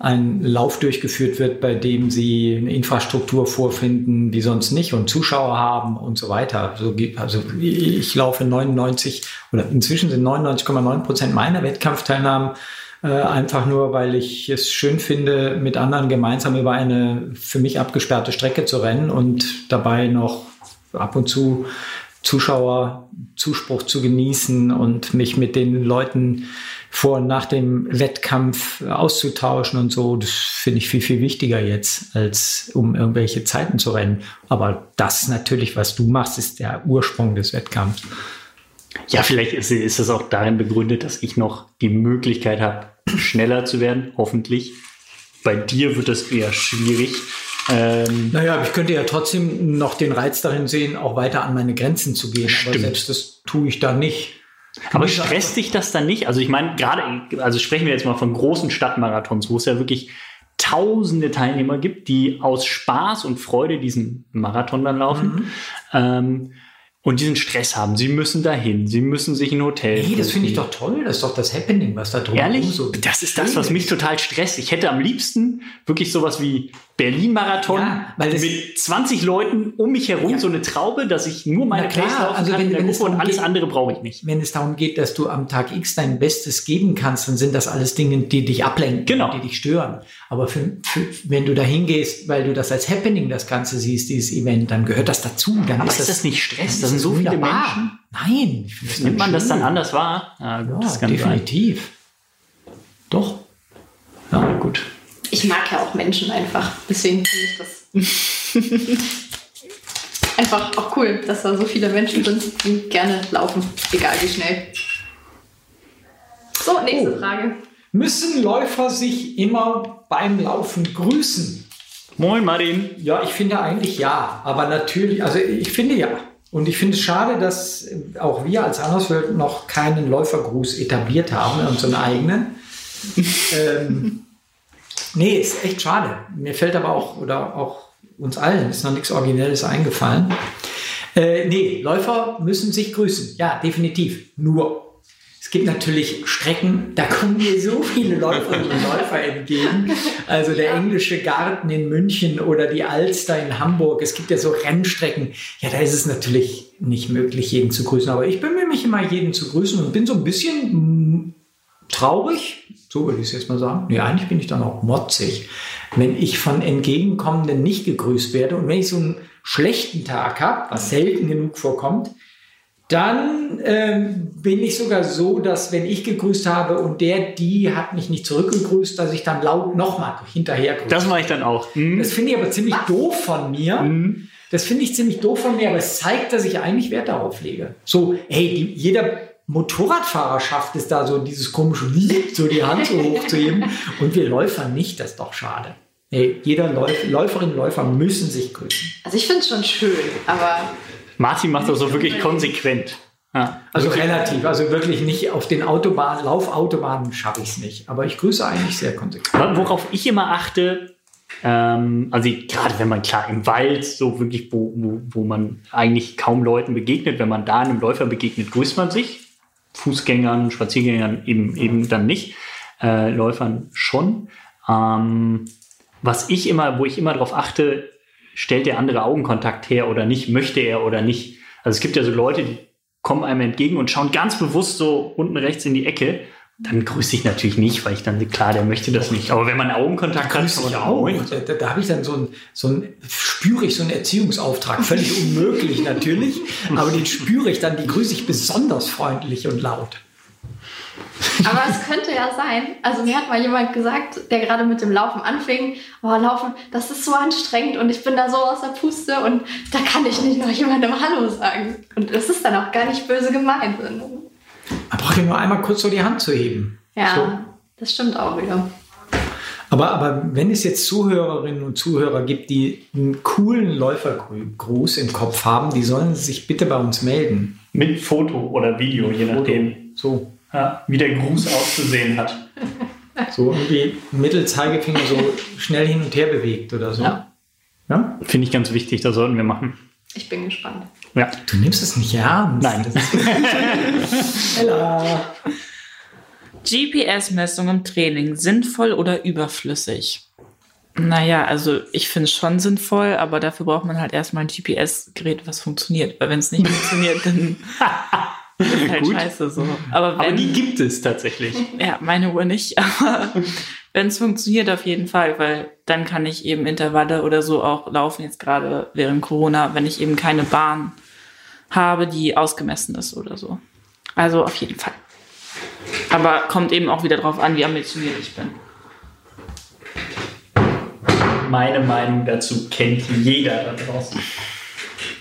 ein Lauf durchgeführt wird, bei dem sie eine Infrastruktur vorfinden, die sonst nicht und Zuschauer haben und so weiter. So, geht- also ich laufe 99 oder inzwischen sind 99,9 Prozent meiner Wettkampfteilnahmen äh, einfach nur, weil ich es schön finde, mit anderen gemeinsam über eine für mich abgesperrte Strecke zu rennen und dabei noch ab und zu Zuschauer Zuspruch zu genießen und mich mit den Leuten vor und nach dem Wettkampf auszutauschen und so. Das finde ich viel, viel wichtiger jetzt, als um irgendwelche Zeiten zu rennen. Aber das natürlich, was du machst, ist der Ursprung des Wettkampfs. Ja, vielleicht ist, ist es auch darin begründet, dass ich noch die Möglichkeit habe, schneller zu werden, hoffentlich. Bei dir wird das eher schwierig. Ähm, Naja, aber ich könnte ja trotzdem noch den Reiz darin sehen, auch weiter an meine Grenzen zu gehen. Aber Stimmt. selbst das tue ich da nicht. aber stresst dich das dann nicht? Also ich meine, gerade, also sprechen wir jetzt mal von großen Stadtmarathons, wo es ja wirklich tausende Teilnehmer gibt, die aus Spaß und Freude diesen Marathon dann laufen. Ähm, und diesen Stress haben. Sie müssen dahin, sie müssen sich ein Hotel. Nee, das finde ich doch toll. Das ist doch das Happening, was da drum Ehrlich? so das ist das, was mich total stresst. Ich hätte am liebsten wirklich sowas wie Berlin-Marathon Ja, weil das- mit 20 Leuten um mich herum, Ja. so eine Traube, dass ich nur meine klar, Pace laufen also kann wenn- wenn es und alles geht- andere brauche ich nicht. Wenn es darum geht, dass du am Tag X dein Bestes geben kannst, dann sind das alles Dinge, die dich ablenken, Genau. die dich stören. Aber für, für, wenn du da hingehst, weil du das als Happening das Ganze siehst, dieses Event, dann gehört das dazu. Dann Aber ist, ist das nicht Stress? Das sind so viele wunderbar. Menschen. Nein. Nimmt man das dann anders wahr? Ja, gut, Ja, das kann sein. definitiv. Doch. Ja, gut. Ich mag ja auch Menschen einfach. Deswegen finde ich das einfach auch cool, dass da so viele Menschen sind, die gerne laufen, egal wie schnell. So, nächste Oh. Frage. Müssen Läufer sich immer beim Laufen grüßen? Moin Martin. Ja, ich finde eigentlich ja. Aber natürlich, also ich finde ja. Und ich finde es schade, dass auch wir als Anderswelt noch keinen Läufergruß etabliert haben, unseren eigenen. ähm, nee, ist echt schade. Mir fällt aber auch, oder auch uns allen, ist noch nichts Originelles eingefallen. Äh, nee, Läufer müssen sich grüßen. Ja, definitiv. Nur, es gibt natürlich Strecken, da kommen mir so viele Läuferinnen und Läufer entgegen. Also der englische Garten in München oder die Alster in Hamburg. Es gibt ja so Rennstrecken. Ja, da ist es natürlich nicht möglich, jeden zu grüßen. Aber ich bemühe mich immer, jeden zu grüßen und bin so ein bisschen traurig, so würde ich es jetzt mal sagen. Nee, eigentlich bin ich dann auch motzig, wenn ich von Entgegenkommenden nicht gegrüßt werde. Und wenn ich so einen schlechten Tag habe, was selten genug vorkommt, dann ähm, bin ich sogar so, dass wenn ich gegrüßt habe und der, die hat mich nicht zurückgegrüßt, dass ich dann laut nochmal hinterher grüße. Das mache ich dann auch. Hm? Das finde ich aber ziemlich doof von mir. Hm? Das finde ich ziemlich doof von mir, aber es zeigt, dass ich eigentlich Wert darauf lege. So, hey, die, jeder Motorradfahrer schafft es da so dieses komische, so die Hand so hoch zu heben und wir Läufer nicht, das ist doch schade. Hey, jeder Läuf, Läuferin und Läufer müssen sich grüßen. Also ich finde es schon schön, aber Martin macht das so wirklich konsequent. Ja. Also relativ, also wirklich nicht auf den Autobahnen, Laufautobahnen schaffe ich es nicht. Aber ich grüße eigentlich sehr konsequent. Worauf ich immer achte, ähm, also gerade wenn man klar im Wald, so wirklich, wo, wo, wo man eigentlich kaum Leuten begegnet, wenn man da einem Läufer begegnet, grüßt man sich. Fußgängern, Spaziergängern eben, eben dann nicht, äh, Läufern schon. Ähm, was ich immer, wo ich immer darauf achte, stellt der andere Augenkontakt her oder nicht, möchte er oder nicht. Also es gibt ja so Leute, die kommen einem entgegen und schauen ganz bewusst so unten rechts in die Ecke. Dann grüße ich natürlich nicht, weil ich dann, klar, der möchte das nicht. Aber wenn man Augenkontakt hat, Grüße kann ich man auch. Da, da habe ich dann so ein, so ein, spüre ich so einen Erziehungsauftrag. Völlig unmöglich natürlich, aber den spüre ich dann, die grüße ich besonders freundlich und laut. Aber es könnte ja sein, also mir hat mal jemand gesagt, der gerade mit dem Laufen anfing, oh, Laufen, das ist so anstrengend und ich bin da so aus der Puste und da kann ich nicht noch jemandem Hallo sagen. Und es ist dann auch gar nicht böse gemeint. Man braucht ja nur einmal kurz so die Hand zu heben. Ja, So. das stimmt auch wieder. Aber, aber wenn es jetzt Zuhörerinnen und Zuhörer gibt, die einen coolen Läufergruß im Kopf haben, die sollen sich bitte bei uns melden. Mit Foto oder Video, je nachdem, So, ja, wie der Gruß auszusehen hat. so irgendwie Mittelzeigefinger so schnell hin und her bewegt oder so. Ja. Ja? Finde ich ganz wichtig, das sollten wir machen. Ich bin gespannt. Ja. Du nimmst es nicht ernst. Nein. Das ist Ella. GPS-Messung im Training, sinnvoll oder überflüssig? Naja, also ich finde es schon sinnvoll, aber dafür braucht man halt erstmal ein GPS-Gerät, was funktioniert. Weil wenn es nicht funktioniert, dann ist halt Gut. scheiße so. Aber Aber wenn, die gibt es tatsächlich. ja, meine Uhr nicht, aber wenn es funktioniert, auf jeden Fall, weil dann kann ich eben Intervalle oder so auch laufen, jetzt gerade während Corona, wenn ich eben keine Bahn habe, die ausgemessen ist oder so. Also auf jeden Fall. Aber kommt eben auch wieder drauf an, wie ambitioniert ich bin. Meine Meinung dazu kennt jeder da draußen.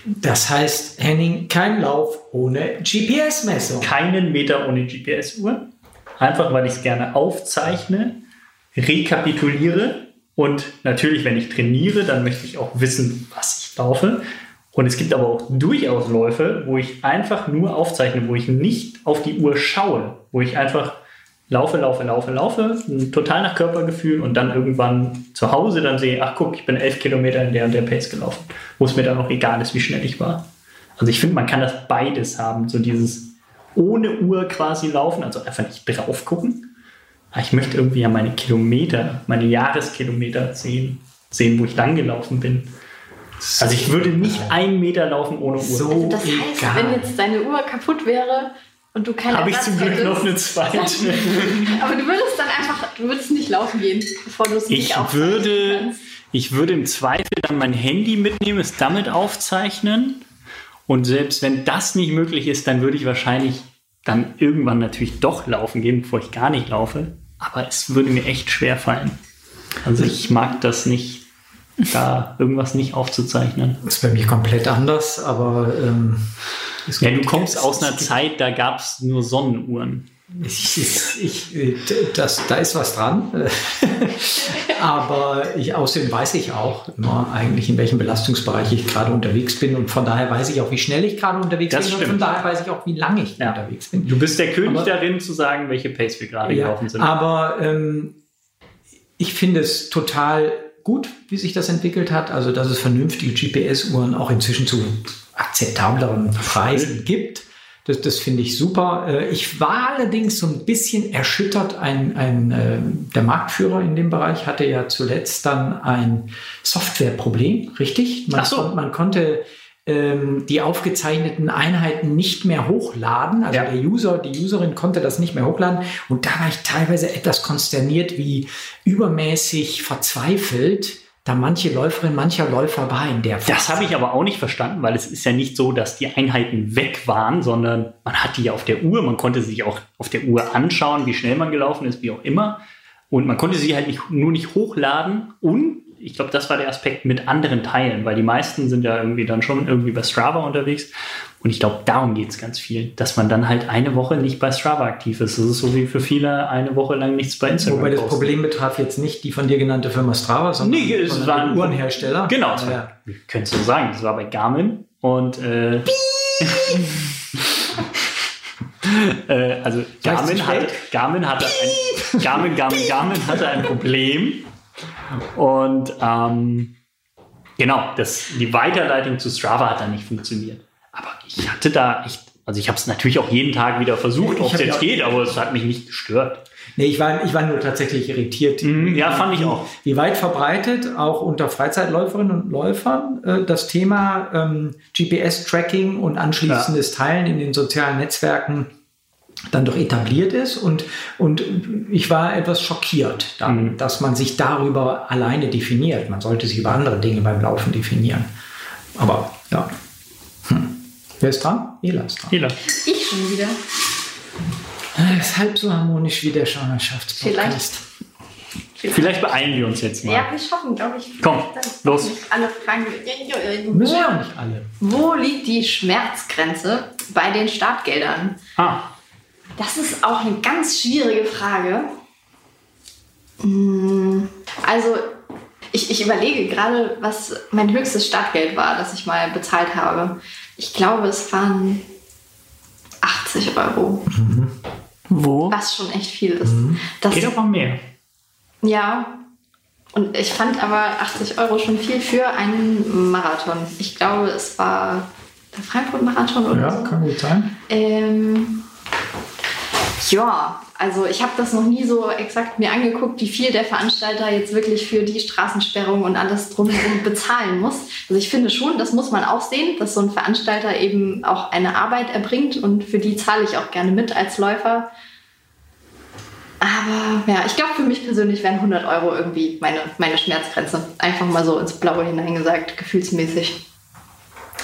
Das heißt, Henning, kein Lauf ohne GPS-Messung. Keinen Meter ohne GPS-Uhr. Einfach, weil ich es gerne aufzeichne, rekapituliere und natürlich, wenn ich trainiere, dann möchte ich auch wissen, was ich laufe. Und es gibt aber auch durchaus Läufe, wo ich einfach nur aufzeichne, wo ich nicht auf die Uhr schaue, wo ich einfach laufe, laufe, laufe, laufe, total nach Körpergefühl und dann irgendwann zu Hause dann sehe, ach guck, ich bin elf Kilometer in der und der Pace gelaufen, wo es mir dann auch egal ist, wie schnell ich war. Also ich finde, man kann das beides haben, so dieses ohne Uhr quasi laufen, also einfach nicht drauf gucken. Aber ich möchte irgendwie ja meine Kilometer, meine Jahreskilometer sehen, sehen, wo ich lang gelaufen bin. Also ich würde nicht einen Meter laufen ohne Uhr. So Das heißt, egal. wenn jetzt deine Uhr kaputt wäre und du keine Habe ich zum Glück noch eine zweite. Aber du würdest dann einfach, du würdest nicht laufen gehen, bevor du es nicht Ich würde, kannst. ich würde im Zweifel dann mein Handy mitnehmen, es damit aufzeichnen. Und selbst wenn das nicht möglich ist, dann würde ich wahrscheinlich dann irgendwann natürlich doch laufen gehen, bevor ich gar nicht laufe. aber es würde mir echt schwer fallen. Also ich mag das nicht, da irgendwas nicht aufzuzeichnen. Das ist bei mir komplett anders, aber ähm, Ja, du kommst aus einer Zeit, da gab es nur Sonnenuhren. Ich, ich, äh, das, da ist was dran. Aber ich, außerdem weiß ich auch immer eigentlich, in welchem Belastungsbereich ich gerade unterwegs bin. Und von daher weiß ich auch, wie schnell ich gerade unterwegs Das bin. Und von stimmt. daher weiß ich auch, wie lange ich Ja. unterwegs bin. Du bist der König Aber- darin, zu sagen, welche Pace wir gerade Ja, gelaufen sind. aber ähm, ich finde es total gut, wie sich das entwickelt hat. Also, dass es vernünftige GPS-Uhren auch inzwischen zu akzeptableren Preisen gibt. Das, das finde ich super. Äh, Ich war allerdings so ein bisschen erschüttert. Ein, ein, äh, der Marktführer in dem Bereich hatte ja zuletzt dann ein Softwareproblem, richtig? Man, Ach so. kon- man konnte ähm, die aufgezeichneten Einheiten nicht mehr hochladen. Also Ja. der User, die Userin konnte das nicht mehr hochladen. Und da war ich teilweise etwas konsterniert, wie übermäßig verzweifelt da manche Läuferin, mancher Läufer war in der Das habe ich aber auch nicht verstanden, weil es ist ja nicht so, dass die Einheiten weg waren, sondern man hat die ja auf der Uhr, man konnte sich auch auf der Uhr anschauen, wie schnell man gelaufen ist, wie auch immer. Und man konnte sie halt nicht, nur nicht hochladen und ich glaube, das war der Aspekt mit anderen Teilen, weil die meisten sind ja irgendwie dann schon irgendwie bei Strava unterwegs. Und ich glaube, darum geht es ganz viel, dass man dann halt eine Woche nicht bei Strava aktiv ist. Das ist so wie für viele eine Woche lang nichts bei Instagram. Wobei das posten. Problem betraf jetzt nicht die von dir genannte Firma Strava, sondern, Nee, es sondern war den ein Uhrenhersteller. Genau, Ja, war, ja. es so sagen, das war bei Garmin und äh, äh, also Garmin spät? Garmin hatte ein Garmin, Garmin, Garmin hatte ein Problem und ähm, genau, das, die Weiterleitung zu Strava hat dann nicht funktioniert. Aber ich hatte da echt, also ich habe es natürlich auch jeden Tag wieder versucht, ob es jetzt ja- geht, aber es hat mich nicht gestört. Nee, ich war, ich war nur tatsächlich irritiert. Mhm, ja, fand ich auch. Wie weit verbreitet auch unter Freizeitläuferinnen und Läufern äh, das Thema ähm, GPS-Tracking und anschließendes Teilen in den sozialen Netzwerken dann doch etabliert ist. Und, und ich war etwas schockiert, dann, Mhm. dass man sich darüber alleine definiert. Man sollte sich über andere Dinge beim Laufen definieren. Aber ja. Hm. Wer ist dran? Ela ist dran. Hela. Ich schon wieder. Äh, Ist halb so harmonisch wie der Schwangerschaftspodcast. Vielleicht beeilen wir uns jetzt mal. Ja, wir schaffen, glaube ich. Komm, das los. nicht Alle Fragen. Müssen wir auch nicht alle. Wo liegt die Schmerzgrenze bei den Startgeldern? Ah, Das ist auch eine ganz schwierige Frage. Hm, Also, ich, ich überlege gerade, was mein höchstes Startgeld war, das ich mal bezahlt habe. Ich glaube, es waren 80 Euro, Wo? was schon echt viel ist. Das, geht aber mehr. ja, und ich fand aber 80 Euro schon viel für einen Marathon. Ich glaube, es war der Frankfurt-Marathon oder Ja, so. kann gut sein. Ähm, ja, also ich habe das noch nie so exakt mir angeguckt, wie viel der Veranstalter jetzt wirklich für die Straßensperrung und alles drumherum bezahlen muss. Also ich finde schon, das muss man auch sehen, dass so ein Veranstalter eben auch eine Arbeit erbringt und für die zahle ich auch gerne mit als Läufer. Aber ja, ich glaube für mich persönlich wären 100 Euro irgendwie meine, meine Schmerzgrenze. Einfach mal so ins Blaue hineingesagt, gefühlsmäßig.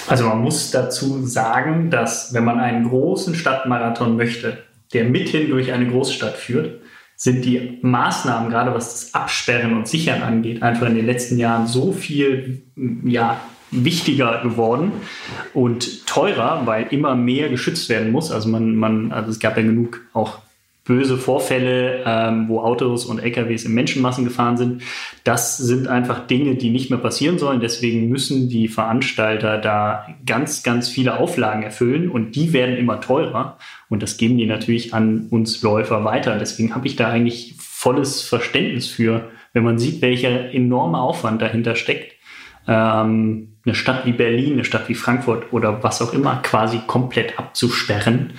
Also man muss dazu sagen, dass wenn man einen großen Stadtmarathon möchte, der mithin durch eine Großstadt führt, sind die Maßnahmen, gerade was das Absperren und Sichern angeht, einfach in den letzten Jahren so viel ja, wichtiger geworden und teurer, weil immer mehr geschützt werden muss. Also man, man, also es gab ja genug auch böse Vorfälle, ähm, wo Autos und LKWs in Menschenmassen gefahren sind. Das sind einfach Dinge, die nicht mehr passieren sollen. Deswegen müssen die Veranstalter da ganz, ganz viele Auflagen erfüllen und die werden immer teurer. Und das geben die natürlich an uns Läufer weiter. Deswegen habe ich da eigentlich volles Verständnis für, wenn man sieht, welcher enorme Aufwand dahinter steckt. Ähm, eine Stadt wie Berlin, eine Stadt wie Frankfurt oder was auch immer quasi komplett abzusperren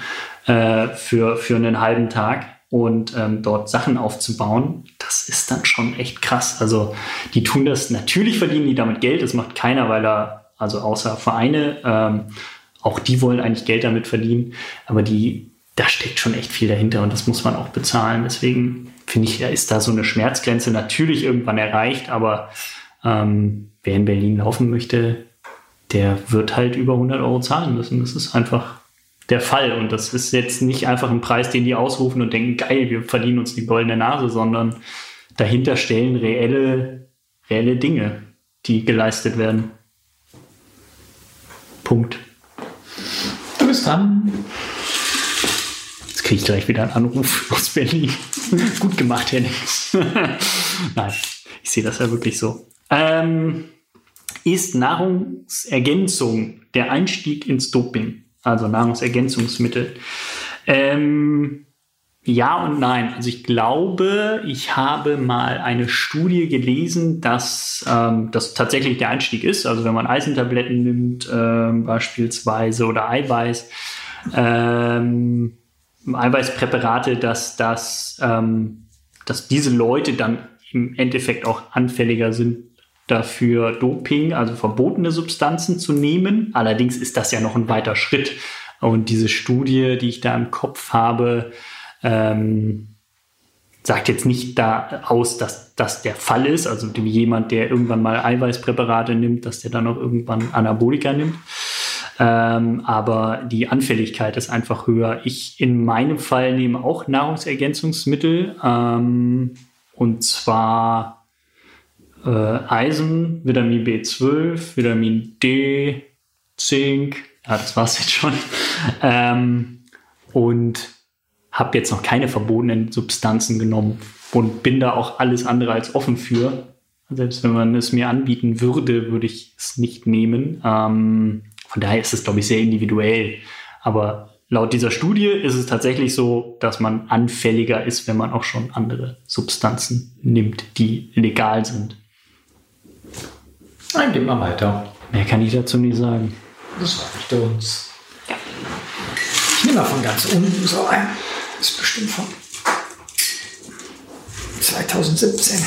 äh, für, für einen halben Tag und ähm, dort Sachen aufzubauen, das ist dann schon echt krass. Also die tun das, natürlich verdienen die damit Geld, das macht keiner, weil er, also außer Vereine, ähm, auch die wollen eigentlich Geld damit verdienen, aber die, da steckt schon echt viel dahinter und das muss man auch bezahlen. Deswegen finde ich, ist da so eine Schmerzgrenze natürlich irgendwann erreicht, aber ähm, wer in Berlin laufen möchte, der wird halt über 100 Euro zahlen müssen. Das ist einfach der Fall. Und das ist jetzt nicht einfach ein Preis, den die ausrufen und denken, geil, wir verdienen uns die goldene Nase, sondern dahinter stellen reelle, reelle Dinge, die geleistet werden. Punkt. Du bist dran. Jetzt kriege ich gleich wieder einen Anruf aus Berlin. Gut gemacht, Henning. Nein, ich sehe das ja wirklich so. Ähm, ist Nahrungsergänzung der Einstieg ins Doping? Also Nahrungsergänzungsmittel. Ähm, ja und nein. Also ich glaube, ich habe mal eine Studie gelesen, dass ähm, das tatsächlich der Einstieg ist. Also wenn man Eisentabletten nimmt ähm, beispielsweise oder Eiweiß, ähm, Eiweißpräparate, dass, das, ähm, dass diese Leute dann im Endeffekt auch anfälliger sind dafür Doping, also verbotene Substanzen zu nehmen. Allerdings ist das ja noch ein weiter Schritt. Und diese Studie, die ich da im Kopf habe, ähm, sagt jetzt nicht da aus, dass das der Fall ist. Also jemand, der irgendwann mal Eiweißpräparate nimmt, dass der dann auch irgendwann Anabolika nimmt. Ähm, aber die Anfälligkeit ist einfach höher. Ich in meinem Fall nehme auch Nahrungsergänzungsmittel. Ähm, und zwar äh, Eisen, Vitamin B12, Vitamin D, Zink, ja, das war's jetzt schon. Ähm, und habe jetzt noch keine verbotenen Substanzen genommen und bin da auch alles andere als offen für. Selbst wenn man es mir anbieten würde, würde ich es nicht nehmen. Ähm, von daher ist es, glaube ich, sehr individuell. Aber laut dieser Studie ist es tatsächlich so, dass man anfälliger ist, wenn man auch schon andere Substanzen nimmt, die legal sind. Dann gehen wir weiter. Mehr kann ich dazu nicht sagen. Das reicht uns. Ja. Ich nehme mal von ganz unten so ein. Das ist bestimmt von 2017.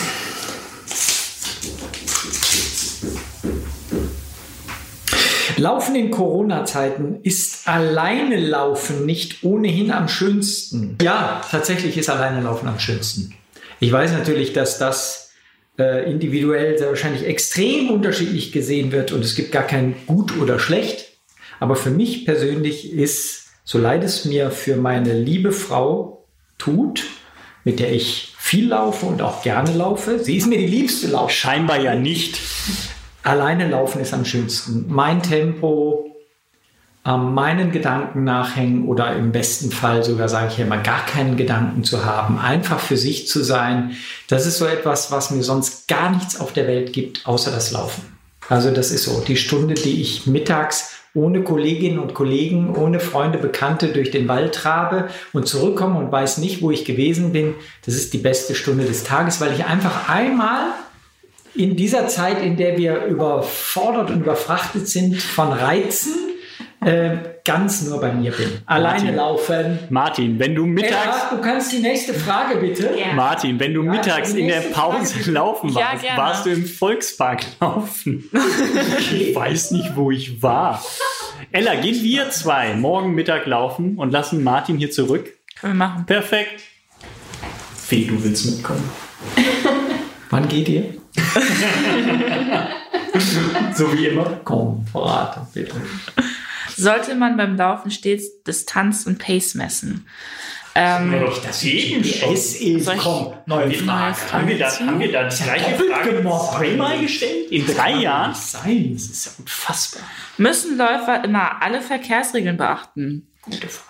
Laufen in Corona-Zeiten ist alleine Laufen nicht ohnehin am schönsten. Ja, tatsächlich ist alleine Laufen am schönsten. Ich weiß natürlich, dass das äh, individuell sehr wahrscheinlich extrem unterschiedlich gesehen wird und es gibt gar kein gut oder schlecht. Aber für mich persönlich ist, so leid es mir für meine liebe Frau tut, mit der ich viel laufe und auch gerne laufe, sie ist mir die liebste Lauf. Scheinbar ja nicht. Alleine laufen ist am schönsten. Mein Tempo, meinen Gedanken nachhängen oder im besten Fall sogar, sage ich ja immer, gar keinen Gedanken zu haben, einfach für sich zu sein. Das ist so etwas, was mir sonst gar nichts auf der Welt gibt, außer das Laufen. Also das ist so die Stunde, die ich mittags ohne Kolleginnen und Kollegen, ohne Freunde, Bekannte durch den Wald trabe und zurückkomme und weiß nicht, wo ich gewesen bin. Das ist die beste Stunde des Tages, weil ich einfach einmal in dieser Zeit, in der wir überfordert und überfrachtet sind von Reizen, äh, ganz nur bei mir bin. Alleine Martin. laufen. Martin, wenn du mittags. Ja, du kannst die nächste Frage bitte. Ja. Martin, wenn du Ja, mittags in der Pause Frage. laufen Ja, warst, gerne. warst du im Volkspark laufen. ich weiß nicht, wo ich war. Ella, gehen wir zwei morgen Mittag laufen und lassen Martin hier zurück. Können wir machen. Perfekt. Fee, du willst mitkommen. Wann geht ihr? So wie immer. Komm, verrate bitte. Sollte man beim Laufen stets Distanz und Pace messen? Ähm, Das eben schon. ist, Soll ich- komm, neue Frage. Haben wir da, haben wir da die gleiche Frage zweimal gestellt? In drei Jahren? Sein, das ist ja unfassbar. müssen Läufer immer alle Verkehrsregeln beachten? Gute Frage.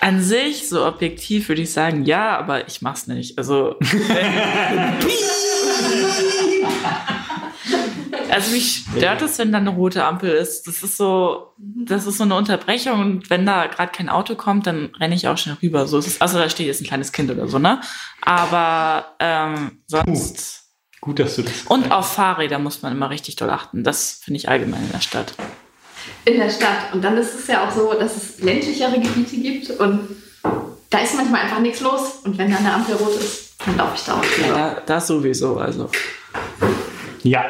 An sich, so objektiv würde ich sagen, ja, aber ich mach's nicht. Also, also mich stört es, wenn da eine rote Ampel ist. Das ist so, das ist so eine Unterbrechung und wenn da gerade kein Auto kommt, dann renne ich auch schnell rüber. So ist es. Also da steht jetzt ein kleines Kind oder so, ne? Aber ähm, sonst. Gut, dass du das. Und auf Fahrräder muss man immer richtig doll achten. Das finde ich allgemein in der Stadt. in der Stadt. Und dann ist es ja auch so, dass es ländlichere Gebiete gibt und da ist manchmal einfach nichts los. Und wenn da eine Ampel rot ist, dann laufe ich da auch drüber. Ja, das sowieso. Also Ja,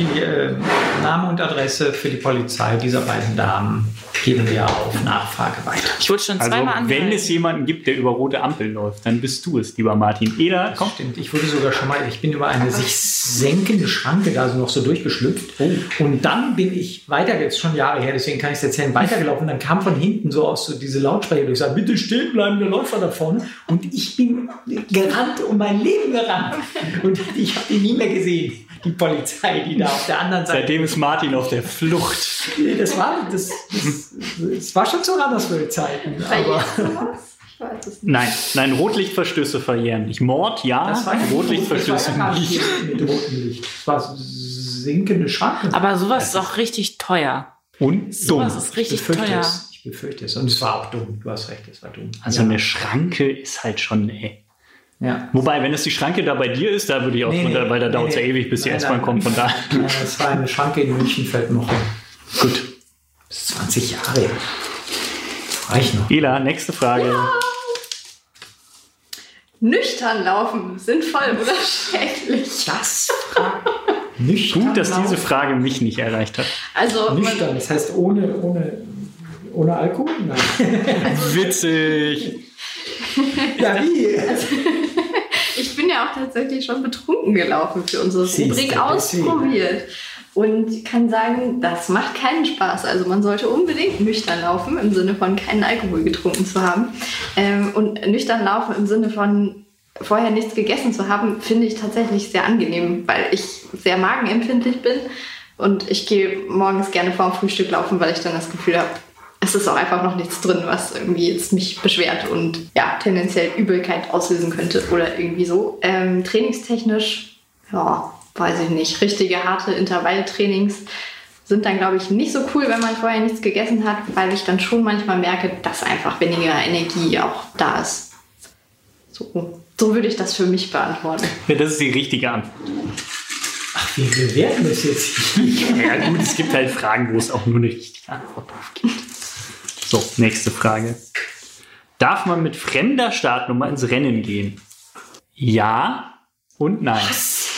Die äh, Name und Adresse für die Polizei dieser beiden Damen. geben wir auf Nachfrage weiter. Ich wurde schon Also, zweimal wenn angehalten. es jemanden gibt, der über rote Ampel läuft, dann bist du es, lieber Martin. Eda, komm. Stimmt, ich wurde sogar schon mal, ich bin über eine sich senkende Schranke da so noch so durchgeschlüpft. Und dann bin ich weiter, jetzt schon Jahre her, deswegen kann ich es erzählen, weitergelaufen. Und dann kam von hinten so aus so diese Lautsprecher, die sagen, bitte stehen bleiben, der Läufer da vorne. Und ich bin gerannt, um mein Leben gerannt. Und ich habe ihn nie mehr gesehen, die Polizei, die da auf der anderen Seite. Seitdem ist Martin auf der Flucht. Nee, das war, das, das, das war schon. Aber Ich weiß es nicht. Nein, nein, Rotlichtverstöße verjähren nicht. Mord, ja, das war Rotlichtverstöße das war nicht. mit rotem Licht. Das war sinkende Schranke. Aber sowas ist auch richtig teuer. Und dumm. Sowas ist Ich richtig befürchte teuer. es. Ich befürchte es. Und es war auch dumm. Du hast recht, es war dumm. Also ja. eine Schranke ist halt schon, ey. Ja. Wobei, wenn es die Schranke da bei dir ist, da würde ich auch, Nee, von da, nee. weil da Nee, dauert es ja ewig, bis die S-Bahn kommt, von da. Ja, Es war eine Schranke in München, fällt noch. Gut. Das ist 20 Jahre. Reicht noch. Ela, nächste Frage. Nüchtern laufen, sinnvoll oder schädlich? Das nüchtern. Gut, dass diese. Frage mich nicht erreicht hat. Also, Nüchtern, das heißt ohne, ohne, ohne Alkohol? Nein. Witzig. Ja, wie? ich bin ja auch tatsächlich schon betrunken gelaufen für unsere Rubrik ausprobiert. Und kann sagen, das macht keinen Spaß. Also man sollte unbedingt nüchtern laufen, im Sinne von keinen Alkohol getrunken zu haben. Ähm, und nüchtern laufen im Sinne von vorher nichts gegessen zu haben, finde ich tatsächlich sehr angenehm, weil ich sehr magenempfindlich bin. Und ich gehe morgens gerne vorm Frühstück laufen, weil ich dann das Gefühl habe, es ist auch einfach noch nichts drin, was irgendwie jetzt mich beschwert und ja, tendenziell Übelkeit auslösen könnte oder irgendwie so. Ähm, trainingstechnisch, ja, weiß ich nicht. Richtige harte Intervalltrainings sind dann, glaube ich, nicht so cool, wenn man vorher nichts gegessen hat, weil ich dann schon manchmal merke, dass einfach weniger Energie auch da ist. So, so würde ich das für mich beantworten. Ja, das ist die richtige Antwort. Ach, wir bewerten das jetzt hier. Ja gut, es gibt halt Fragen, wo es auch nur eine richtige Antwort drauf gibt. So, nächste Frage. Darf man mit fremder Startnummer ins Rennen gehen? Ja und nein. Was?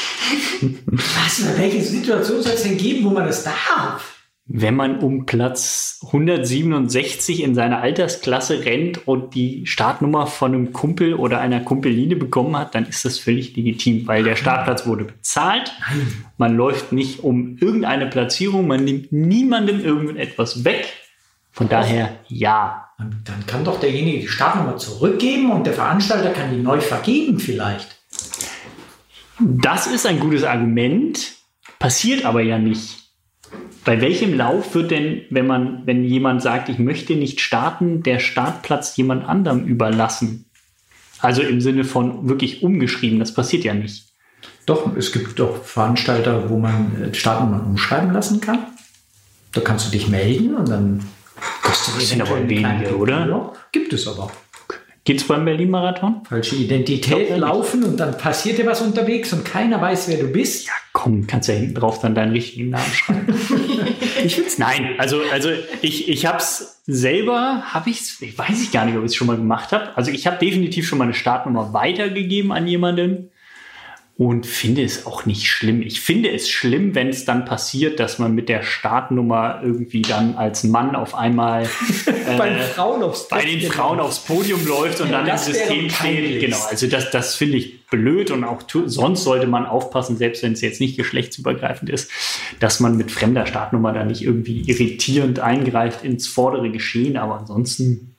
Welche Situation soll es denn geben, wo man das darf? Wenn man um Platz 167 in seiner Altersklasse rennt und die Startnummer von einem Kumpel oder einer Kumpeline bekommen hat, dann ist das völlig legitim, weil der Startplatz wurde bezahlt. Nein. Man läuft nicht um irgendeine Platzierung, man nimmt niemandem irgendetwas weg. Von daher ja. Dann dann kann doch derjenige die Startnummer zurückgeben und der Veranstalter kann die neu vergeben vielleicht. Das ist ein gutes Argument, passiert aber ja nicht. Bei welchem Lauf wird denn, wenn man, wenn jemand sagt, ich möchte nicht starten, der Startplatz jemand anderem überlassen? Also im Sinne von wirklich umgeschrieben, das passiert ja nicht. Doch, es gibt doch Veranstalter, wo man äh, Startnummern umschreiben lassen kann. Da kannst du dich melden und dann kostet Das sind aber wenige, oder? Ja, gibt es aber. Geht's beim Berlin-Marathon? Falsche Identität Doch, laufen und dann passiert dir was unterwegs und keiner weiß, wer du bist. Ja, komm, kannst ja hinten drauf dann deinen richtigen Namen schreiben. ich will's. Nein, also, also ich, ich hab's selber, habe ich's, ich weiß ich gar nicht, ob ich es schon mal gemacht habe. Also ich habe definitiv schon mal eine Startnummer weitergegeben an jemanden und finde es auch nicht schlimm. Ich finde es schlimm, wenn es dann passiert, dass man mit der Startnummer irgendwie dann als Mann auf einmal Bei den Frauen aufs bei den Frauen aufs Podium läuft und dann im System steht. Genau, also das, das finde ich blöd und auch sonst sollte man aufpassen, selbst wenn es jetzt nicht geschlechtsübergreifend ist, dass man mit fremder Startnummer da nicht irgendwie irritierend eingreift ins vordere Geschehen, aber ansonsten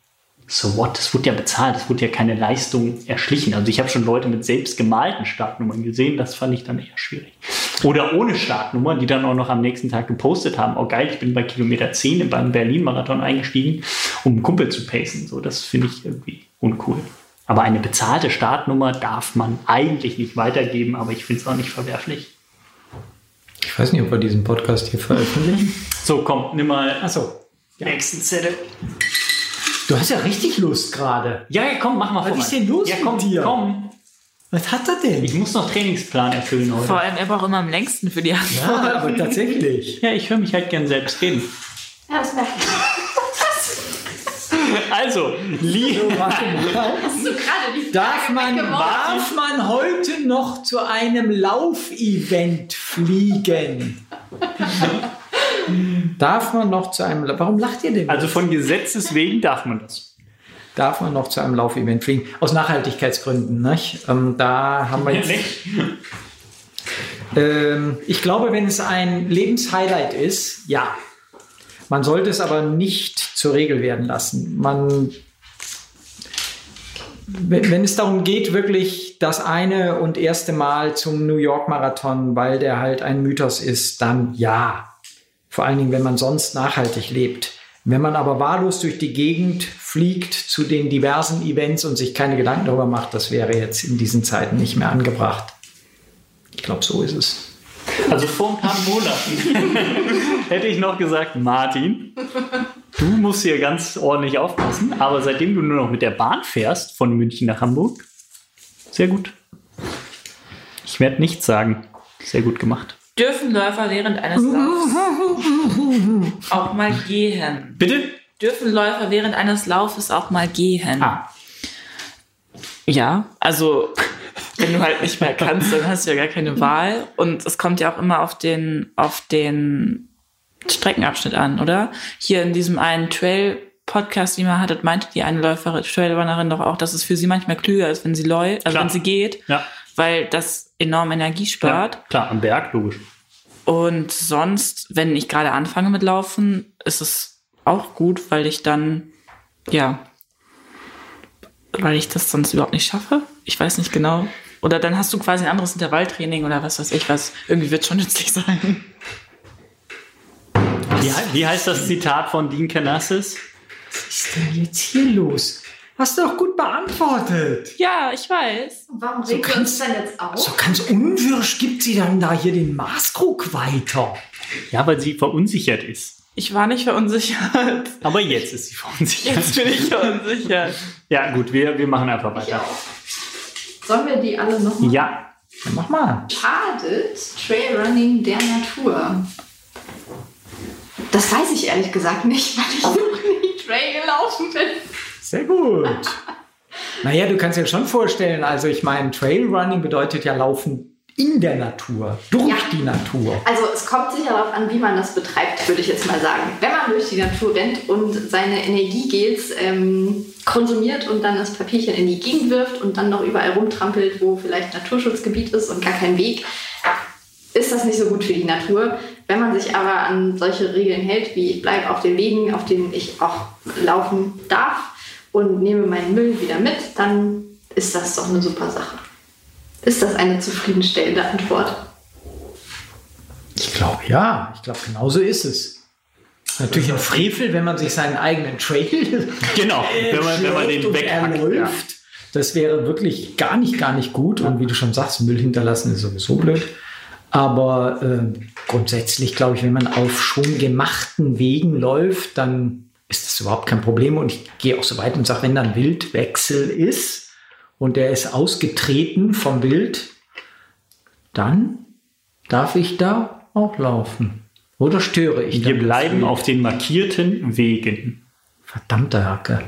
so what, es wurde ja bezahlt, es wurde ja keine Leistung erschlichen. Also ich habe schon Leute mit selbst gemalten Startnummern gesehen, das fand ich dann eher schwierig. Oder ohne Startnummer, die dann auch noch am nächsten Tag gepostet haben, oh geil, ich bin bei Kilometer 10 beim Berlin-Marathon eingestiegen, um einen Kumpel zu pacen. So, das finde ich irgendwie uncool. Aber eine bezahlte Startnummer darf man eigentlich nicht weitergeben, aber ich finde es auch nicht verwerflich. Ich weiß nicht, ob wir diesen Podcast hier veröffentlichen. So, komm, nimm mal Achso. nächsten Zettel. Du hast ja richtig Lust gerade. Ja, ja, komm, mach mal Was voran. ist denn los ja, komm, mit dir? komm. Was hat er denn? Ich muss noch Trainingsplan erfüllen heute. Vor allem, er braucht immer am längsten für die Antwort. ja, aber tatsächlich. Ja, ich höre mich halt gern selbst reden. Ja, das merke ich. Also, Lee, Warte mal. Hast du gerade die Darf man, darf man heute noch zu einem Laufevent fliegen? Darf man noch zu einem, warum lacht ihr denn? Also von Gesetzes wegen darf man das. darf man noch zu einem Laufevent fliegen. Aus Nachhaltigkeitsgründen. Nicht? Ähm, da haben wir jetzt. Ähm, ich glaube, wenn es ein Lebenshighlight ist, ja. Man sollte es aber nicht zur Regel werden lassen. Man, wenn, wenn es darum geht, wirklich das eine und erste Mal zum New York Marathon, weil der halt ein Mythos ist, dann ja. Vor allen Dingen, wenn man sonst nachhaltig lebt. Wenn man aber wahllos durch die Gegend fliegt zu den diversen Events und sich keine Gedanken darüber macht, das wäre jetzt in diesen Zeiten nicht mehr angebracht. Ich glaube, so ist es. Also vor ein paar Monaten hätte ich noch gesagt, Martin, du musst hier ganz ordentlich aufpassen. Aber seitdem du nur noch mit der Bahn fährst, von München nach Hamburg, sehr gut. Ich werde nichts sagen. Sehr gut gemacht. Dürfen Läufer während eines Laufs auch mal gehen? Bitte? Dürfen Läufer während eines Laufes auch mal gehen? Ah, Ja, also wenn du halt nicht mehr kannst, dann hast du ja gar keine Wahl. Und es kommt ja auch immer auf den, auf den Streckenabschnitt an, oder? Hier in diesem einen Trail-Podcast, den ihr hattet, meinte die eine Läuferin, Trailrunnerin doch auch, dass es für sie manchmal klüger ist, wenn sie läuft, also Klar. wenn sie geht, ja. Weil das enorm Energie spart. ja. Klar, am Berg, logisch. Und sonst, wenn ich gerade anfange mit Laufen, ist es auch gut, weil ich dann, ja, weil ich das sonst überhaupt nicht schaffe. Ich weiß nicht genau. Oder dann hast du quasi ein anderes Intervalltraining oder was weiß ich was. Irgendwie wird schon nützlich sein. Wie, wie heißt das Zitat von Dean Canassis? Was ist denn jetzt hier los? Hast du auch gut beantwortet. Ja, ich weiß. Warum So regen wir uns dann jetzt auf? So ganz unwirsch gibt sie dann da hier den Maßkrug weiter. Ja, weil sie verunsichert ist. Ich war nicht verunsichert. Aber jetzt ist sie verunsichert. Jetzt bin ich verunsichert. Ja, gut, wir, wir machen einfach weiter. Sollen wir die alle nochmal? Ja, Ja, mach mal. Schadet Trailrunning der Natur? Das weiß ich ehrlich gesagt nicht, weil ich noch nie Trail gelaufen bin. Sehr gut. naja, du kannst dir schon vorstellen, also ich meine, Trailrunning bedeutet ja Laufen in der Natur, durch Ja. die Natur. Also es kommt sicher darauf an, wie man das betreibt, würde ich jetzt mal sagen. Wenn man durch die Natur rennt und seine Energiegels ähm, konsumiert und dann das Papierchen in die Gegend wirft und dann noch überall rumtrampelt, wo vielleicht Naturschutzgebiet ist und gar kein Weg, ist das nicht so gut für die Natur. Wenn man sich aber an solche Regeln hält, wie ich bleibe auf den Wegen, auf denen ich auch laufen darf und nehme meinen Müll wieder mit, dann ist das doch eine super Sache. Ist das eine zufriedenstellende Antwort? Ich glaube ja, ich glaube genauso ist es. Natürlich ein Frevel, wenn man sich seinen eigenen Trail genau. Wenn man, wenn man den weghackt. Ja. Das wäre wirklich gar nicht, gar nicht gut. Und wie du schon sagst, Müll hinterlassen ist sowieso blöd. Aber äh, grundsätzlich glaube ich, wenn man auf schon gemachten Wegen läuft, dann ist das überhaupt kein Problem. Und ich gehe auch so weit und sage, wenn dann Wildwechsel ist und der ist ausgetreten vom Wild, dann darf ich da auch laufen. Oder störe ich Wir bleiben auf den markierten Wegen. Verdammte Hacke.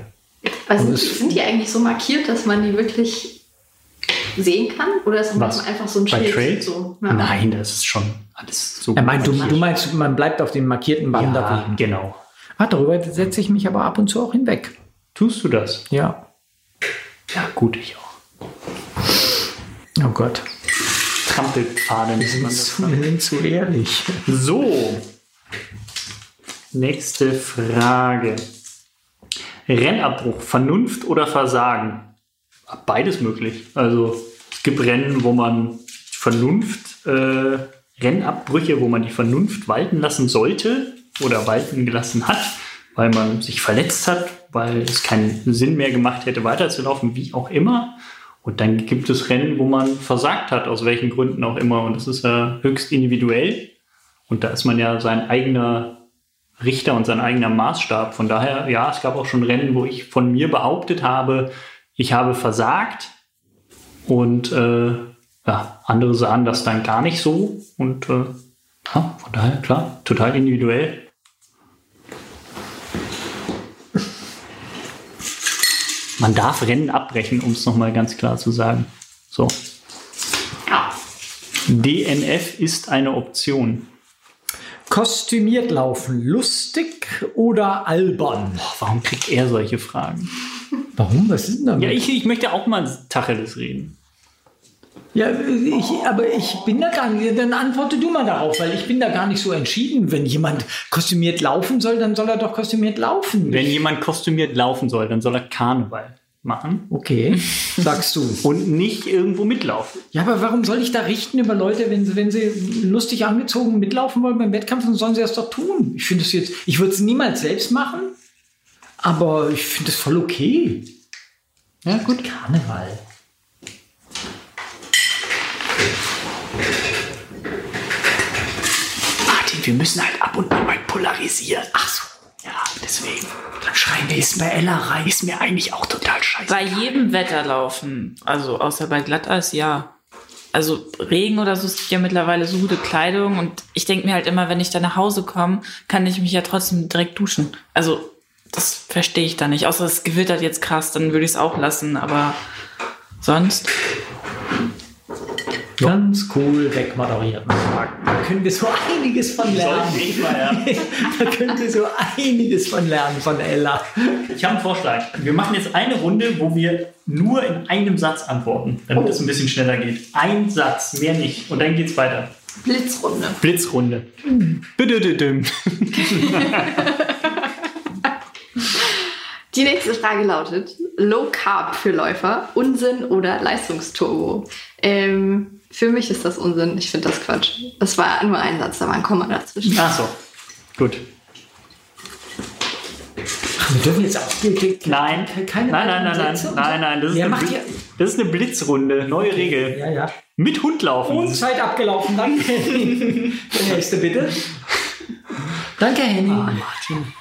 Also sind, die, es- sind die eigentlich so markiert, dass man die wirklich sehen kann? Oder ist manchmal einfach so ein Bei Schild? So, ja. Nein, das ist schon alles so. Er meint, du, du meinst, man bleibt auf den markierten ja, Wanderwegen. genau. Ah, darüber setze ich mich aber ab und zu auch hinweg. Tust du das? Ja. Ja, gut, ich auch. Oh Gott. Trampelpfade nennt man das. Wir sind zu ehrlich. So. Nächste Frage. Rennabbruch, Vernunft oder Versagen? Beides möglich. Also es gibt Rennen, wo man Vernunft, äh, Rennabbrüche, wo man die Vernunft walten lassen sollte oder walten gelassen hat, weil man sich verletzt hat, weil es keinen Sinn mehr gemacht hätte, weiterzulaufen, wie auch immer. Und dann gibt es Rennen, wo man versagt hat, aus welchen Gründen auch immer. Und das ist ja höchst individuell. Und da ist man ja sein eigener Richter und sein eigener Maßstab. Von daher, ja, es gab auch schon Rennen, wo ich von mir behauptet habe, ich habe versagt. Und äh, ja, andere sahen das dann gar nicht so. Und äh, ja, von daher, klar, total individuell. Man darf Rennen abbrechen, um es nochmal ganz klar zu sagen. So. Ja. DNF ist eine Option. Kostümiert laufen, lustig oder albern? Boah, warum kriegt er solche Fragen? Warum? Was ist denn damit? Ja, ich, ich möchte auch mal Tacheles reden. Ja, ich, aber ich bin da gar nicht. Dann antworte du mal darauf, weil ich bin da gar nicht so entschieden. Wenn jemand kostümiert laufen soll, dann soll er doch kostümiert laufen. Wenn jemand kostümiert laufen soll, dann soll er Karneval machen okay, sagst du. und nicht irgendwo mitlaufen. Ja, aber warum soll ich da richten über Leute, wenn sie, wenn sie lustig angezogen mitlaufen wollen beim Wettkampf, dann sollen sie das doch tun. Ich finde es jetzt, ich würde es niemals selbst machen, aber ich finde es voll okay. Ja, gut. Karneval. Wir müssen halt ab und an mal polarisieren. Ach so. Ja, deswegen. Dann schreien wir jetzt bei Ella rein. Ist mir eigentlich auch total scheiße. Bei jedem Wetter laufen. Also außer bei Glatteis, ja. Also Regen oder so, gibt ja mittlerweile so gute Kleidung und ich denke mir halt immer, wenn ich da nach Hause komme, kann ich mich ja trotzdem direkt duschen. Also das verstehe ich da nicht. Außer es gewittert jetzt krass, dann würde ich es auch lassen, aber sonst. Ganz cool wegmoderiert. Da können wir so einiges von lernen. ich mal, ja. Da können wir so einiges von lernen von Ella. Ich habe einen Vorschlag. Wir machen jetzt eine Runde, wo wir nur in einem Satz antworten, damit es ein bisschen schneller geht. Ein Satz, mehr nicht. Und dann geht's weiter. Blitzrunde. Blitzrunde. Bitte, Die nächste Frage lautet: Low Carb für Läufer, Unsinn oder Leistungsturbo? Ähm, für mich ist das Unsinn. Ich finde das Quatsch. Das war nur ein Satz, da war ein Komma dazwischen. Ach so. Gut. Ach, wir dürfen jetzt auch Nein. keine nein, nein, nein, nein, nein, nein. Das ist, Wer eine das ist eine Blitzrunde. Neue Regel. Ja, ja. Mit Hund laufen. Und Zeit abgelaufen, danke. Der nächste bitte. Danke, Henny. Martin.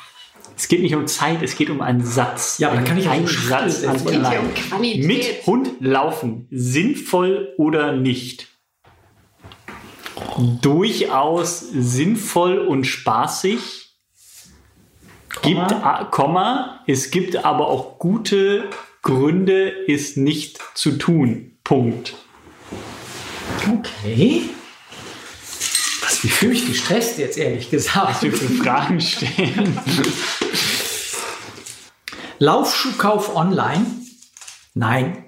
Es geht nicht um Zeit, es geht um einen Satz. Ja, aber da kann ich einen Satz an Es geht allein. um Qualität. Mit Hund laufen. Sinnvoll oder nicht? Durchaus sinnvoll und spaßig. Gibt, Komma. a- Komma, es gibt aber auch gute Gründe, es nicht zu tun. Punkt. Okay. Wie fühle ich gestresst jetzt, ehrlich gesagt. Was wir für Fragen stellen. Laufschuhkauf online? Nein.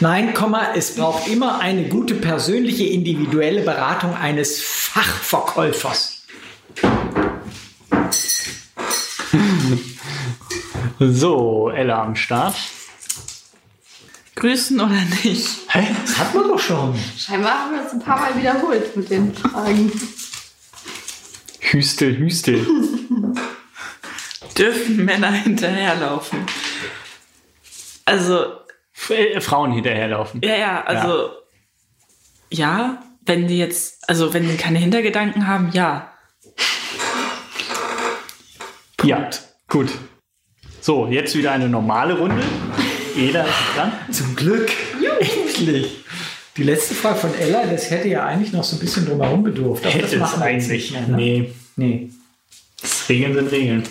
Nein, Komma, es braucht immer eine gute persönliche individuelle Beratung eines Fachverkäufers. So, Ella am Start. Grüßen oder nicht? Hä? Das hat man doch schon. Scheinbar haben wir uns ein paar Mal wiederholt mit den Fragen. Hüstel, Hüstel. Dürfen Männer hinterherlaufen? Also, F äh, Frauen hinterherlaufen. ja, ja, also, ja. wenn die jetzt, also wenn die keine Hintergedanken haben, ja. Ja, gut. So, jetzt wieder eine normale Runde. Jeder ist dran. Zum Glück. Endlich. Die letzte Frage von Ella, das hätte ja eigentlich noch so ein bisschen drumherum bedurft. Aber das Hätte es machen wir jetzt eigentlich. nicht mehr. Ne? Nee, nee. Regeln sind Regeln.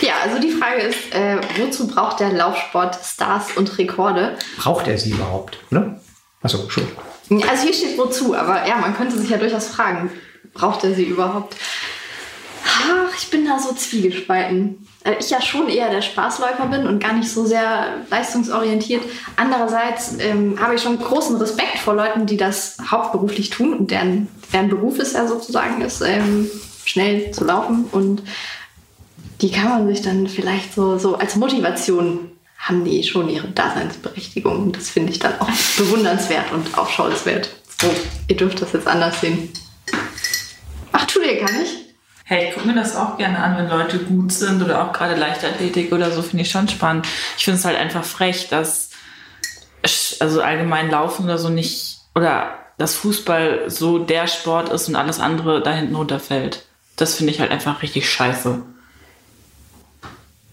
Ja, also die Frage ist, äh, wozu braucht der Laufsport Stars und Rekorde? Braucht er sie überhaupt, oder? Achso, Entschuldigung. Also hier steht wozu, aber ja, man könnte sich ja durchaus fragen, braucht er sie überhaupt? Ach, ich bin da so zwiegespalten. Weil ich ja schon eher der Spaßläufer bin und gar nicht so sehr leistungsorientiert. Andererseits ähm, habe ich schon großen Respekt vor Leuten, die das hauptberuflich tun und deren, deren Beruf es ja sozusagen ist, ähm, schnell zu laufen. Und die kann man sich dann vielleicht so, so als Motivation haben die schon ihre Daseinsberechtigung. Und das finde ich dann auch bewundernswert und aufschauenswert. So, ihr dürft das jetzt anders sehen. Ach, tut ihr gar nicht? Hey, ich gucke mir das auch gerne an, wenn Leute gut sind oder auch gerade Leichtathletik oder so, finde ich schon spannend. Ich finde es halt einfach frech, dass also allgemein Laufen oder so nicht oder dass Fußball so der Sport ist und alles andere da hinten runterfällt. Das finde ich halt einfach richtig scheiße.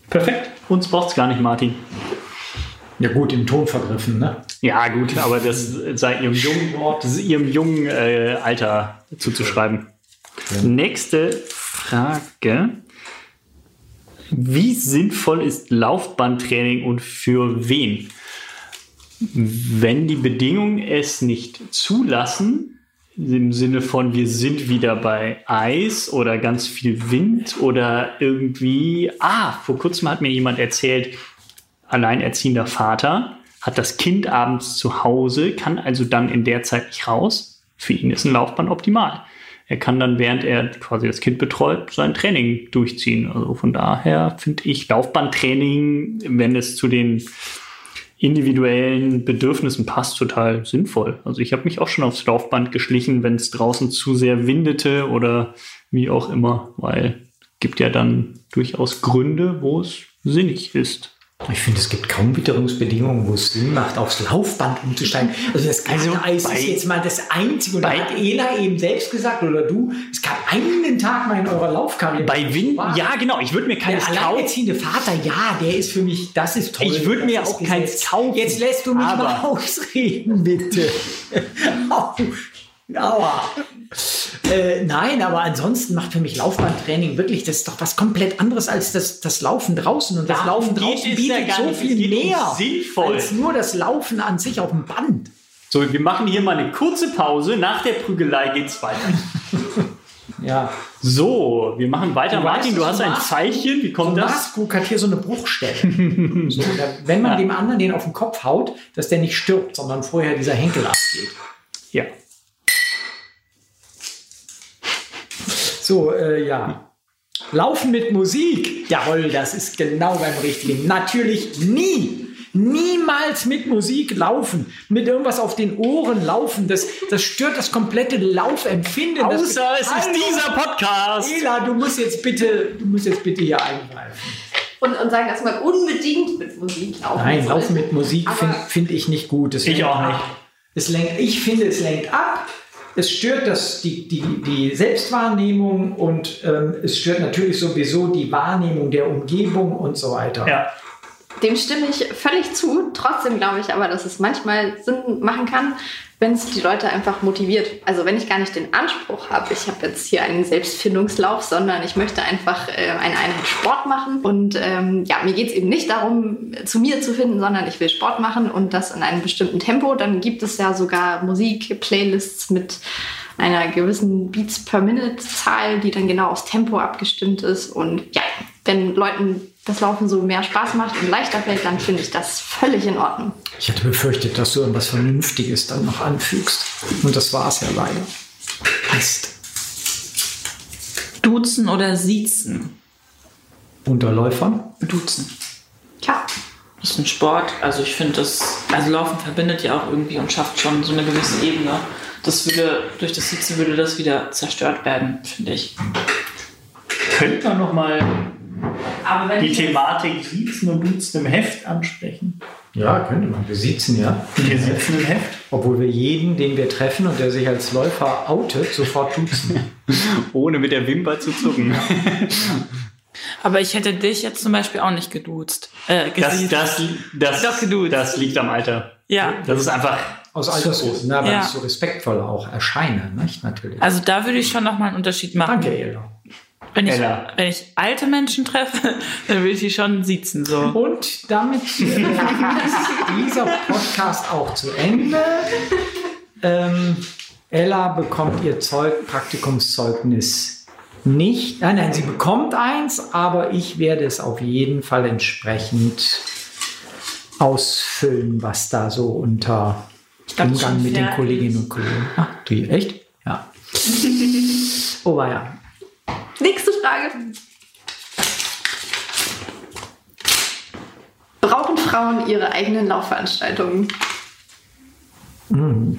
Perfekt. Uns braucht es gar nicht, Martin. Ja gut, im Ton vergriffen, ne? Ja, gut, aber das sei ihrem jungen, das ist ihrem jungen äh, Alter zuzuschreiben. Nächste Frage. Wie sinnvoll ist Laufbahntraining und für wen? Wenn die Bedingungen es nicht zulassen, im Sinne von, wir sind wieder bei Eis oder ganz viel Wind oder irgendwie, ah, vor kurzem hat mir jemand erzählt, alleinerziehender Vater hat das Kind abends zu Hause, kann also dann in der Zeit nicht raus. Für ihn ist ein Laufband optimal. Er kann dann, während er quasi das Kind betreut, sein Training durchziehen. Also von daher finde ich Laufbandtraining, wenn es zu den individuellen Bedürfnissen passt, total sinnvoll. Also ich habe mich auch schon aufs Laufband geschlichen, wenn es draußen zu sehr windete oder wie auch immer, weil gibt ja dann durchaus Gründe, wo es sinnig ist. Ich finde, es gibt kaum Witterungsbedingungen, wo es Sinn macht, aufs Laufband umzusteigen. Also das also Eis ist jetzt mal das Einzige. Und da hat Ela eben selbst gesagt, oder du, es gab einen Tag mal in eurer Laufkarriere. Bei Wind, ja genau, ich würde mir keins kaufen. Der alleinerziehende Vater, ja, der ist für mich, das ist toll. Ich würde mir auch keins kaufen. Jetzt lässt du mich mal ausreden, bitte. Aua. Äh, nein, aber ansonsten macht für mich Laufbahntraining wirklich, das ist doch was komplett anderes als das, das Laufen draußen. Und das Darum Laufen draußen bietet ja so nicht. viel mehr sinnvoll. als nur das Laufen an sich auf dem Band. So, wir machen hier mal eine kurze Pause. Nach der Prügelei geht's weiter. ja. So, wir machen weiter. Du Martin, du hast ein Pfeilchen. Wie kommt so das? Maskuk hat hier so eine Bruchstelle. so, wenn man ja. dem anderen den auf den Kopf haut, dass der nicht stirbt, sondern vorher dieser Henkel abgeht. Ja. So, äh, ja. Laufen mit Musik. Jawohl, das ist genau beim Richtigen. Natürlich nie. Niemals mit Musik laufen, mit irgendwas auf den Ohren laufen. Das, das stört das komplette Laufempfinden. Außer es ist dieser Podcast. Ela, du musst jetzt bitte, du musst jetzt bitte hier eingreifen. Und, und sagen, dass man unbedingt mit Musik laufen Nein, soll. Laufen mit Musik finde find ich nicht gut. Das ich auch nicht. Es lenkt, ich finde, es lenkt ab es stört das, die, die, die Selbstwahrnehmung und ähm, es stört natürlich sowieso die Wahrnehmung der Umgebung und so weiter. Ja. Dem stimme ich völlig zu. Trotzdem glaube ich aber, dass es manchmal Sinn machen kann, wenn es die Leute einfach motiviert. Also wenn ich gar nicht den Anspruch habe, ich habe jetzt hier einen Selbstfindungslauf, sondern ich möchte einfach äh, eine Einheit Sport machen. Und ähm, ja, mir geht es eben nicht darum, zu mir zu finden, sondern ich will Sport machen und das in einem bestimmten Tempo. Dann gibt es ja sogar Musik-Playlists mit einer gewissen Beats per Minute-Zahl, die dann genau aufs Tempo abgestimmt ist. Und ja, wenn Leuten das Laufen so mehr Spaß macht und leichter fällt, dann finde ich das völlig in Ordnung. Ich hatte befürchtet, dass du irgendwas Vernünftiges dann noch anfügst. Und das war es ja leider. Heißt. Duzen oder Siezen? Unter Läufern? Duzen. Ja. Das ist ein Sport. Also ich finde das, also Laufen verbindet ja auch irgendwie und schafft schon so eine gewisse Ebene. Das würde, durch das Sitzen würde das wieder zerstört werden, finde ich. Könnte man noch mal die Thematik Siezen und Duzen im Heft ansprechen? Ja, könnte man. Wir sitzen ja. Wir sitzen im Heft. Obwohl wir jeden, den wir treffen und der sich als Läufer outet, sofort duzen. Ohne mit der Wimper zu zucken. Aber ich hätte dich jetzt zum Beispiel auch nicht geduzt. Äh, das, das, das, Doch geduzt. das liegt am Alter. Ja. Das ist einfach. Aus Altersgründen, ne, weil ja. ich so respektvoll auch erscheine, nicht? Natürlich. Also da würde ich schon nochmal einen Unterschied machen. Danke, Ella. Wenn ich, wenn ich alte Menschen treffe, dann will ich die schon sitzen. So. Und damit ist dieser Podcast auch zu Ende. Ähm, Ella bekommt ihr Zeug, Praktikumszeugnis nicht. Nein, nein, sie bekommt eins, aber ich werde es auf jeden Fall entsprechend ausfüllen, was da so unter Umgang mit den Kolleginnen und Kollegen. Ach, die, echt? Ja. oh, war ja. Nächste Frage. Brauchen Frauen ihre eigenen Laufveranstaltungen? Hm.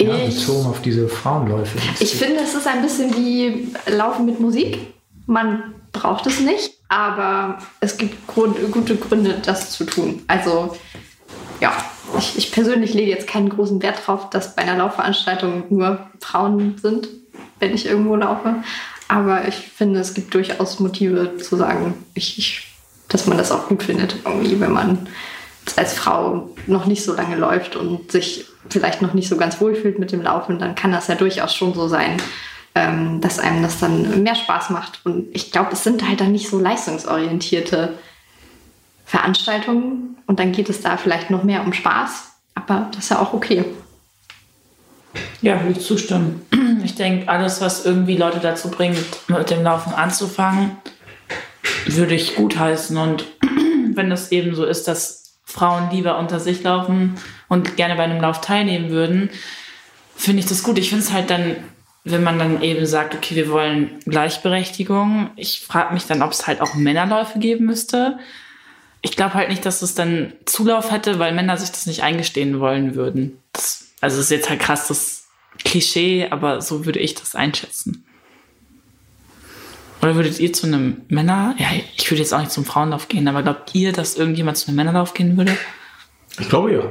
Ja, ich, bezogen auf diese Frauenläufe. Ich finde, es ist ein bisschen wie Laufen mit Musik. Man braucht es nicht, aber es gibt Grund, gute Gründe, das zu tun. Also, ja, ich, ich persönlich lege jetzt keinen großen Wert darauf, dass bei einer Laufveranstaltung nur Frauen sind, wenn ich irgendwo laufe. Aber ich finde, es gibt durchaus Motive zu sagen, ich, ich, dass man das auch gut findet, irgendwie, wenn man als Frau noch nicht so lange läuft und sich vielleicht noch nicht so ganz wohl fühlt mit dem Laufen, dann kann das ja durchaus schon so sein, ähm, dass einem das dann mehr Spaß macht. Und ich glaube, es sind halt dann nicht so leistungsorientierte Veranstaltungen und dann geht es da vielleicht noch mehr um Spaß, aber das ist ja auch okay. Ja, würde ich zustimmen. Ich denke, alles, was irgendwie Leute dazu bringt, mit dem Laufen anzufangen, würde ich gutheißen. Und wenn es eben so ist, dass Frauen lieber unter sich laufen und gerne bei einem Lauf teilnehmen würden, finde ich das gut. Ich finde es halt dann, wenn man dann eben sagt, okay, wir wollen Gleichberechtigung. Ich frage mich dann, ob es halt auch Männerläufe geben müsste. Ich glaube halt nicht, dass es dann Zulauf hätte, weil Männer sich das nicht eingestehen wollen würden. Das, also es ist jetzt halt krass, das Klischee, aber so würde ich das einschätzen. Oder würdet ihr zu einem Männer, ja, ich würde jetzt auch nicht zum Frauenlauf gehen, aber glaubt ihr, dass irgendjemand zu einem Männerlauf gehen würde? Ich glaube ja.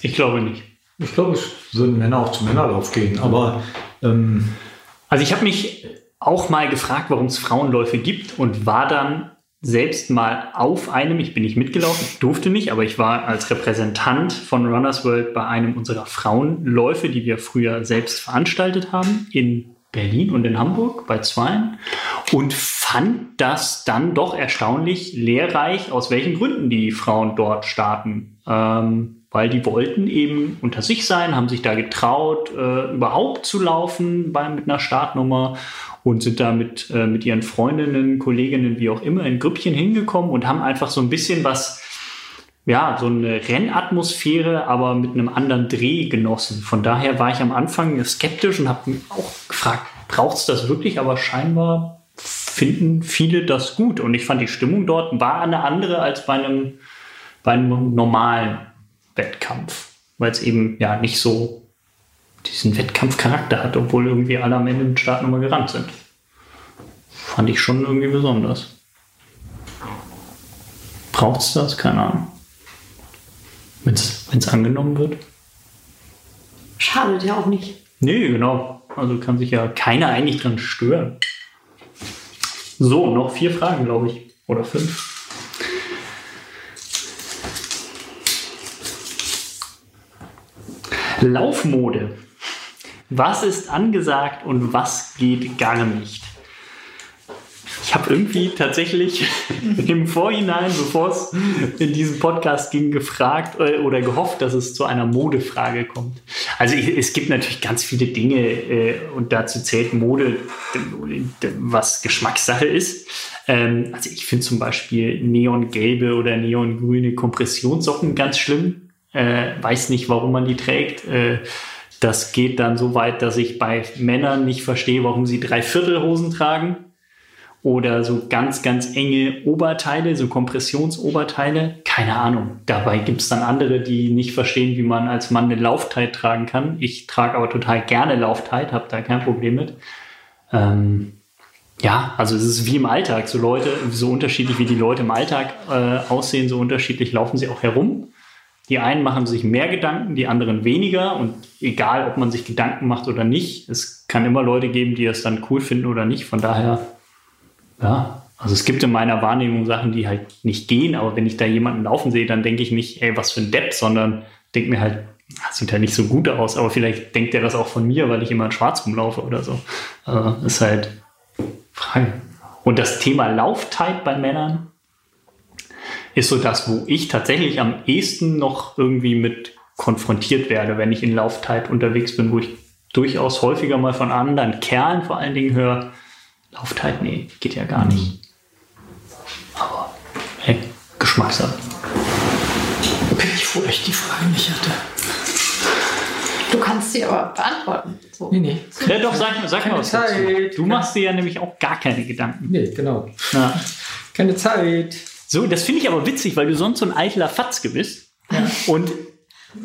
Ich glaube nicht. Ich glaube, es würden Männer auch zum Männerlauf gehen, aber ähm, Also ich habe mich auch mal gefragt, warum es Frauenläufe gibt und war dann selbst mal auf einem, ich bin nicht mitgelaufen, durfte nicht, aber ich war als Repräsentant von Runners World bei einem unserer Frauenläufe, die wir früher selbst veranstaltet haben, in Berlin und in Hamburg bei zweien und fand das dann doch erstaunlich lehrreich, aus welchen Gründen die Frauen dort starten. Ähm, weil die wollten eben unter sich sein, haben sich da getraut, äh, überhaupt zu laufen bei, mit einer Startnummer und sind da mit, äh, mit ihren Freundinnen, Kolleginnen, wie auch immer, in Grüppchen hingekommen und haben einfach so ein bisschen was, ja, so eine Rennatmosphäre, aber mit einem anderen Dreh genossen. Von daher war ich am Anfang skeptisch und habe mich auch gefragt, braucht es das wirklich? Aber scheinbar finden viele das gut. Und ich fand die Stimmung dort war eine andere als bei einem, bei einem normalen Wettkampf, weil es eben ja nicht so diesen Wettkampfcharakter hat, obwohl irgendwie alle am Ende mit Startnummer gerannt sind. Fand ich schon irgendwie besonders. Braucht es das? Keine Ahnung. Wenn es angenommen wird? Schadet ja auch nicht. Nee, genau. Also kann sich ja keiner eigentlich dran stören. So, noch vier Fragen, glaube ich. Oder fünf. Laufmode. Was ist angesagt und was geht gar nicht? Ich habe irgendwie tatsächlich im Vorhinein, bevor es in diesem Podcast ging, gefragt äh, oder gehofft, dass es zu einer Modefrage kommt. Also es gibt natürlich ganz viele Dinge äh, und dazu zählt Mode, was Geschmackssache ist. Ähm, also ich finde zum Beispiel neongelbe oder neongrüne Kompressionssocken ganz schlimm. Äh, weiß nicht, warum man die trägt. Äh, das geht dann so weit, dass ich bei Männern nicht verstehe, warum sie Dreiviertelhosen tragen oder so ganz, ganz enge Oberteile, so Kompressionsoberteile. Keine Ahnung. Dabei gibt es dann andere, die nicht verstehen, wie man als Mann eine Lauftight tragen kann. Ich trage aber total gerne Lauftight, habe da kein Problem mit. Ähm, ja, also es ist wie im Alltag. So Leute, so unterschiedlich wie die Leute im Alltag äh, aussehen, so unterschiedlich laufen sie auch herum. Die einen machen sich mehr Gedanken, die anderen weniger. Und egal, ob man sich Gedanken macht oder nicht, es kann immer Leute geben, die es dann cool finden oder nicht. Von daher, ja, also es gibt in meiner Wahrnehmung Sachen, die halt nicht gehen. Aber wenn ich da jemanden laufen sehe, dann denke ich nicht, ey, was für ein Depp, sondern denke mir halt, das sieht halt nicht so gut aus. Aber vielleicht denkt er das auch von mir, weil ich immer in Schwarz rumlaufe oder so. Also ist halt Frage. Und das Thema Lauftype bei Männern, ist so das, wo ich tatsächlich am ehesten noch irgendwie mit konfrontiert werde, wenn ich in Lauftype unterwegs bin, wo ich durchaus häufiger mal von anderen Kerlen vor allen Dingen höre, Lauftype, nee, geht ja gar nicht. Aber, hey, Geschmackssache. okay, ich fuhr echt die Frage nicht hatte. Du kannst sie aber beantworten. So. Nee, nee. Ja, doch, sag, sag mal was dazu. Zeit. Du machst dir ja nämlich auch gar keine Gedanken. Nee, genau. Ja. Keine Zeit. So, das finde ich aber witzig, weil du sonst so ein eitler Fatzke bist. Und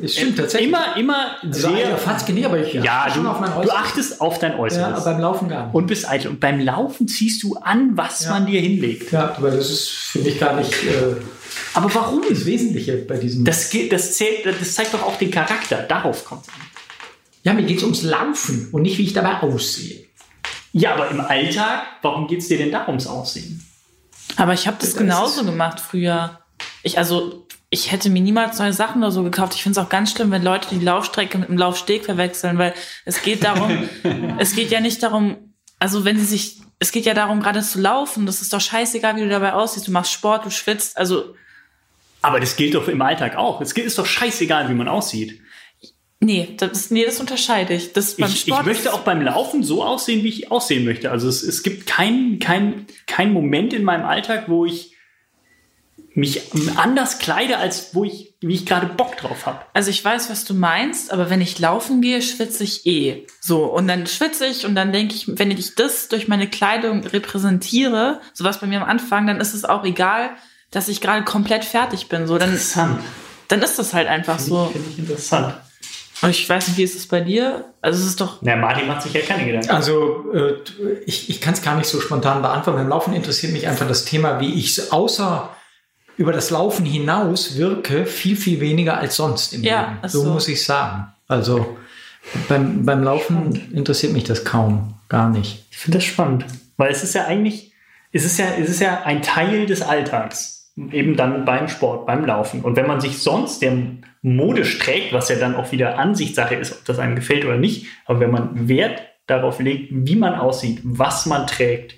Es stimmt tatsächlich. immer, immer also sehr. Fatzke nie, aber ich ja, du, schon auf mein du Äußeres. achtest auf dein Ja, Äußeres. aber beim Laufen gar nicht. und bist eitel. Und beim Laufen ziehst du an, was Ja. man dir hinlegt. ja, aber das ist, finde ich, gar nicht äh, Aber warum? das Wesentliche bei diesem. Das, das, zählt, das zeigt doch auch den Charakter. Darauf kommt es an. ja, mir geht es ums Laufen und nicht, wie ich dabei aussehe. Ja, aber im Alltag, warum geht es dir denn da ums Aussehen? Aber ich habe das Das genauso gemacht früher. Ich also ich hätte mir niemals neue Sachen oder so gekauft. Ich finde es auch ganz schlimm, wenn Leute die Laufstrecke mit dem Laufsteg verwechseln, weil es geht darum, es geht ja nicht darum, also wenn sie sich, es geht ja darum, gerade zu laufen. Das ist doch scheißegal, wie du dabei aussiehst. Du machst Sport, du schwitzt. Also Aber das gilt doch im Alltag auch. Es ist doch scheißegal, wie man aussieht. Nee, das, nee, das unterscheide ich. Das beim Ich, ich Sport möchte auch beim Laufen so aussehen, wie ich aussehen möchte. Also es, es gibt keinen kein, kein Moment in meinem Alltag, wo ich mich anders kleide, als wo ich, wie ich gerade Bock drauf habe. Also ich weiß, was du meinst, aber wenn ich laufen gehe, schwitze ich eh. So, und dann schwitze ich und dann denke ich, wenn ich das durch meine Kleidung repräsentiere, sowas bei mir am Anfang, dann ist es auch egal, dass ich gerade komplett fertig bin. So, dann, Interessant. dann ist das halt einfach so. Finde ich interessant. Und ich weiß nicht, wie ist es bei dir? Also es ist doch. Na, Martin macht sich ja keine Gedanken. Also äh, ich, ich kann es gar nicht so spontan beantworten. Beim Laufen interessiert mich einfach das Thema, wie ich außer über das Laufen hinaus wirke, viel, viel weniger als sonst im Ja, Leben. So, so. muss ich sagen. Also beim, beim Laufen interessiert mich das kaum. Gar nicht. Ich finde das spannend, weil es ist ja eigentlich, es ist ja, es ist ja ein Teil des Alltags. Eben dann beim Sport, beim Laufen. Und wenn man sich sonst der modisch trägt, was ja dann auch wieder Ansichtssache ist, ob das einem gefällt oder nicht, aber wenn man Wert darauf legt, wie man aussieht, was man trägt,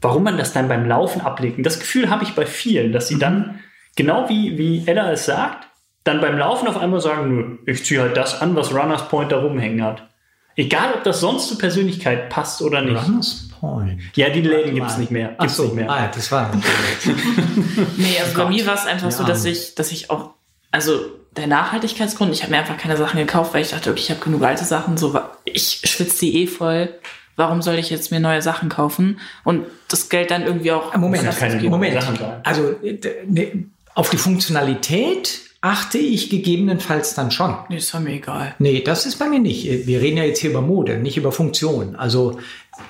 warum man das dann beim Laufen ablegt. Und das Gefühl habe ich bei vielen, dass sie dann, genau wie, wie Ella es sagt, dann beim Laufen auf einmal sagen, nö, ich ziehe halt das an, was Runners Point da rumhängen hat. Egal, ob das sonst zur Persönlichkeit passt oder nicht. Runners Point. Ja, die Läden gibt es nicht mehr. Ach Gibt's so, nicht mehr. Ah, ja, das war. Nee, also bei Gott. mir war es einfach so, Ja. dass ich, dass ich auch, also der Nachhaltigkeitsgrund, ich habe mir einfach keine Sachen gekauft, weil ich dachte, okay, ich habe genug alte Sachen, so ich schwitze die eh voll. Warum soll ich jetzt mir neue Sachen kaufen und das Geld dann irgendwie auch Moment, Moment. Also äh, ne, auf die Funktionalität achte ich gegebenenfalls dann schon. Nee, ist mir egal. Nee, das ist bei mir nicht. Wir reden ja jetzt hier über Mode, nicht über Funktion. Also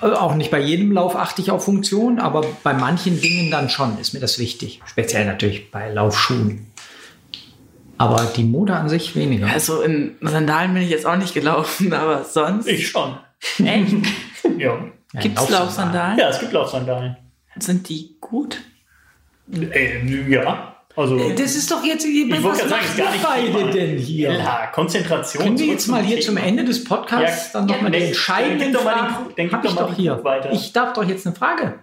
äh, auch nicht bei jedem Lauf achte ich auf Funktion, aber bei manchen Dingen dann schon ist mir das wichtig. Speziell natürlich bei Laufschuhen. Aber die Mode an sich weniger. Also in Sandalen bin ich jetzt auch nicht gelaufen, aber sonst. Ich schon. Echt? Ja. Ja, Gibt's Laufsandalen. Ja, es gibt Laufsandalen. Sind die gut? Äh, ja, also. Das ist doch jetzt, Ich was sagen, macht ist gar nicht beide Thema. denn hier? Ja, Konzentration. Können wir jetzt mal hier zum Thema. Ende des Podcasts Ja, dann nochmal ja, die nee, entscheidenden dann gib doch mal den Fragen? Dann gib Hab doch ich mal doch den hier. Krug weiter. Ich darf doch jetzt eine Frage.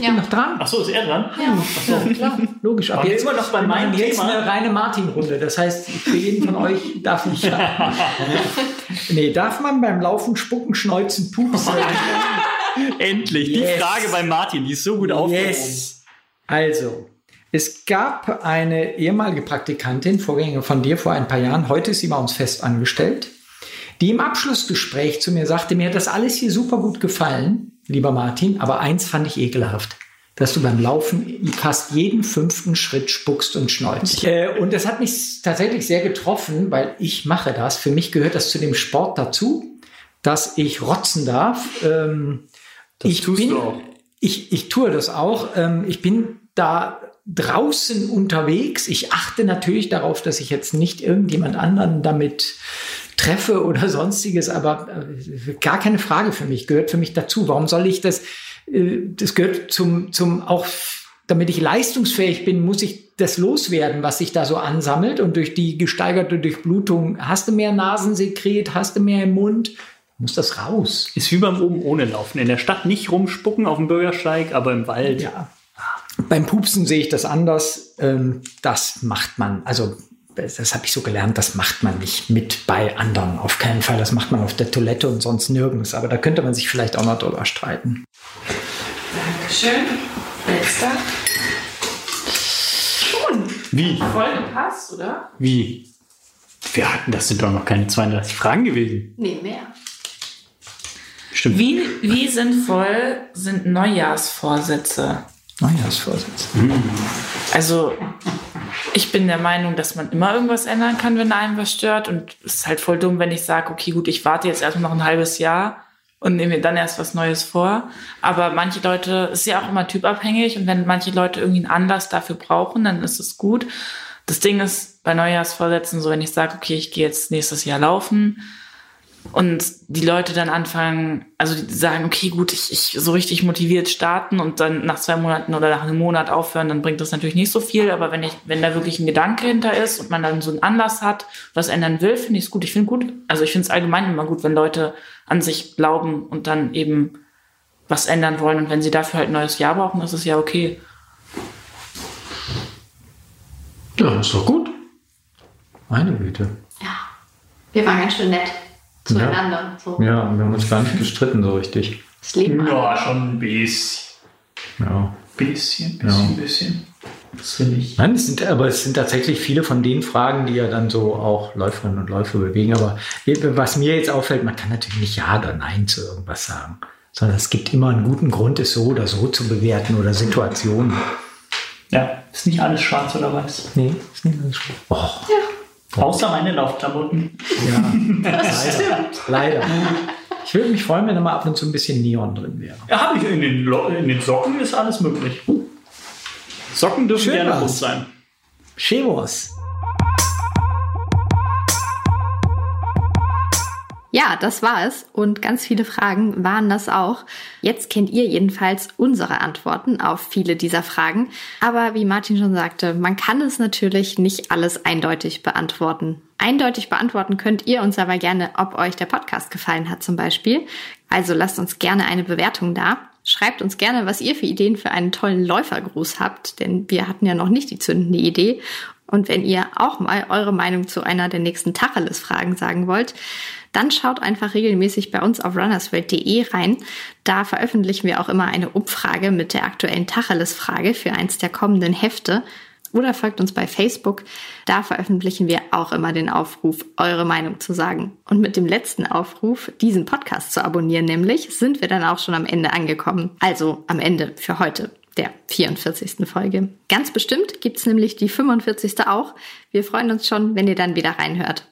Ich Ja. bin noch dran. Ach so, ist er dran? Ja. Ja, klar, logisch. Waren wir immer noch bei wir meinem jetzt Thema? eine reine Martin-Runde. Das heißt, für jeden von euch darf ich. nee, darf man beim Laufen spucken, schneuzen, pupsen? Endlich. Die Yes. Frage bei Martin, die ist so gut aufgehoben. yes. Also, es gab eine ehemalige Praktikantin, Vorgängerin von dir vor ein paar Jahren, heute ist sie bei uns fest angestellt, die im Abschlussgespräch zu mir sagte, mir hat das alles hier super gut gefallen, lieber Martin, aber eins fand ich ekelhaft, dass du beim Laufen fast jeden fünften Schritt spuckst und schneuzt. Äh, und das hat mich tatsächlich sehr getroffen, weil ich mache das. Für mich gehört das zu dem Sport dazu, dass ich rotzen darf. Ähm, Das ich tust bin, du auch. Ich, ich tue das auch. Ähm, ich bin da draußen unterwegs. Ich achte natürlich darauf, dass ich jetzt nicht irgendjemand anderen damit treffe oder sonstiges, aber äh, gar keine Frage für mich, gehört für mich dazu. Warum soll ich das, äh, das gehört zum, zum auch, damit ich leistungsfähig bin, muss ich das loswerden, was sich da so ansammelt und durch die gesteigerte Durchblutung hast du mehr Nasensekret, hast du mehr im Mund, muss das raus. Ist wie beim oben ohne Laufen. In der Stadt nicht rumspucken auf dem Bürgersteig, aber im Wald. Ja. Beim Pupsen sehe ich das anders. Ähm, das macht man, also das, habe ich so gelernt, das macht man nicht mit bei anderen. Auf keinen Fall. Das macht man auf der Toilette und sonst nirgends. Aber da könnte man sich vielleicht auch noch drüber streiten. Dankeschön. Letzter. Wie? Voll gepasst, oder? Wie? Wir hatten, das sind doch noch keine 32 Fragen gewesen. Nee, mehr. Stimmt. Wie, wie sinnvoll sind Neujahrsvorsätze? Neujahrsvorsitz. Also, ich bin der Meinung, dass man immer irgendwas ändern kann, wenn einem was stört. Und es ist halt voll dumm, wenn ich sage, okay, gut, ich warte jetzt erstmal noch ein halbes Jahr und nehme mir dann erst was Neues vor. Aber manche Leute, es ist ja auch immer typabhängig. Und wenn manche Leute irgendwie einen Anlass dafür brauchen, dann ist es gut. Das Ding ist bei Neujahrsvorsätzen so, wenn ich sage, okay, ich gehe jetzt nächstes Jahr laufen, und die Leute dann anfangen, also die sagen, okay, gut, ich, ich so richtig motiviert starten und dann nach zwei Monaten oder nach einem Monat aufhören, dann bringt das natürlich nicht so viel. Aber wenn ich, wenn da wirklich ein Gedanke hinter ist und man dann so einen Anlass hat, was ändern will, finde ich es gut. Ich finde gut, also ich finde es allgemein immer gut, wenn Leute an sich glauben und dann eben was ändern wollen. Und wenn sie dafür halt ein neues Jahr brauchen, ist es ja okay. Ja, ist doch gut. Meine Güte. Ja. Wir waren ganz schön nett zueinander. So. Ja, wir haben uns gar nicht gestritten so richtig. Das Leben Ja, schon ein bisschen. Ja. Bisschen, bisschen, Ja. bisschen. Das finde ich. Nein, es sind, aber es sind tatsächlich viele von den Fragen, die ja dann so auch Läuferinnen und Läufer bewegen. Aber was mir jetzt auffällt, man kann natürlich nicht Ja oder Nein zu irgendwas sagen, sondern es gibt immer einen guten Grund, es so oder so zu bewerten oder Situationen. Ja, ist nicht alles schwarz oder weiß. Nee, ist nicht alles schlimm. Oh, Außer meine Laufklamotten. ja, leider. leider. Ich würde mich freuen, wenn da mal ab und zu ein bisschen Neon drin wäre. Ja, habe ich in den, Lo in den Socken ist alles möglich. Socken dürfen Schön gerne bunt sein. Chemos. Ja, das war es. Und ganz viele Fragen waren das auch. Jetzt kennt ihr jedenfalls unsere Antworten auf viele dieser Fragen. Aber wie Martin schon sagte, man kann es natürlich nicht alles eindeutig beantworten. Eindeutig beantworten könnt ihr uns aber gerne, ob euch der Podcast gefallen hat zum Beispiel. Also lasst uns gerne eine Bewertung da. Schreibt uns gerne, was ihr für Ideen für einen tollen Läufergruß habt, denn wir hatten ja noch nicht die zündende Idee. Und wenn ihr auch mal eure Meinung zu einer der nächsten Tacheles-Fragen sagen wollt, dann schaut einfach regelmäßig bei uns auf runnersworld.de rein. Da veröffentlichen wir auch immer eine Umfrage mit der aktuellen Tacheles-Frage für eins der kommenden Hefte. Oder folgt uns bei Facebook. Da veröffentlichen wir auch immer den Aufruf, eure Meinung zu sagen. Und mit dem letzten Aufruf, diesen Podcast zu abonnieren, nämlich, sind wir dann auch schon am Ende angekommen. Also am Ende für heute der 44. Folge. Ganz bestimmt gibt's nämlich die 45. auch. Wir freuen uns schon, wenn ihr dann wieder reinhört.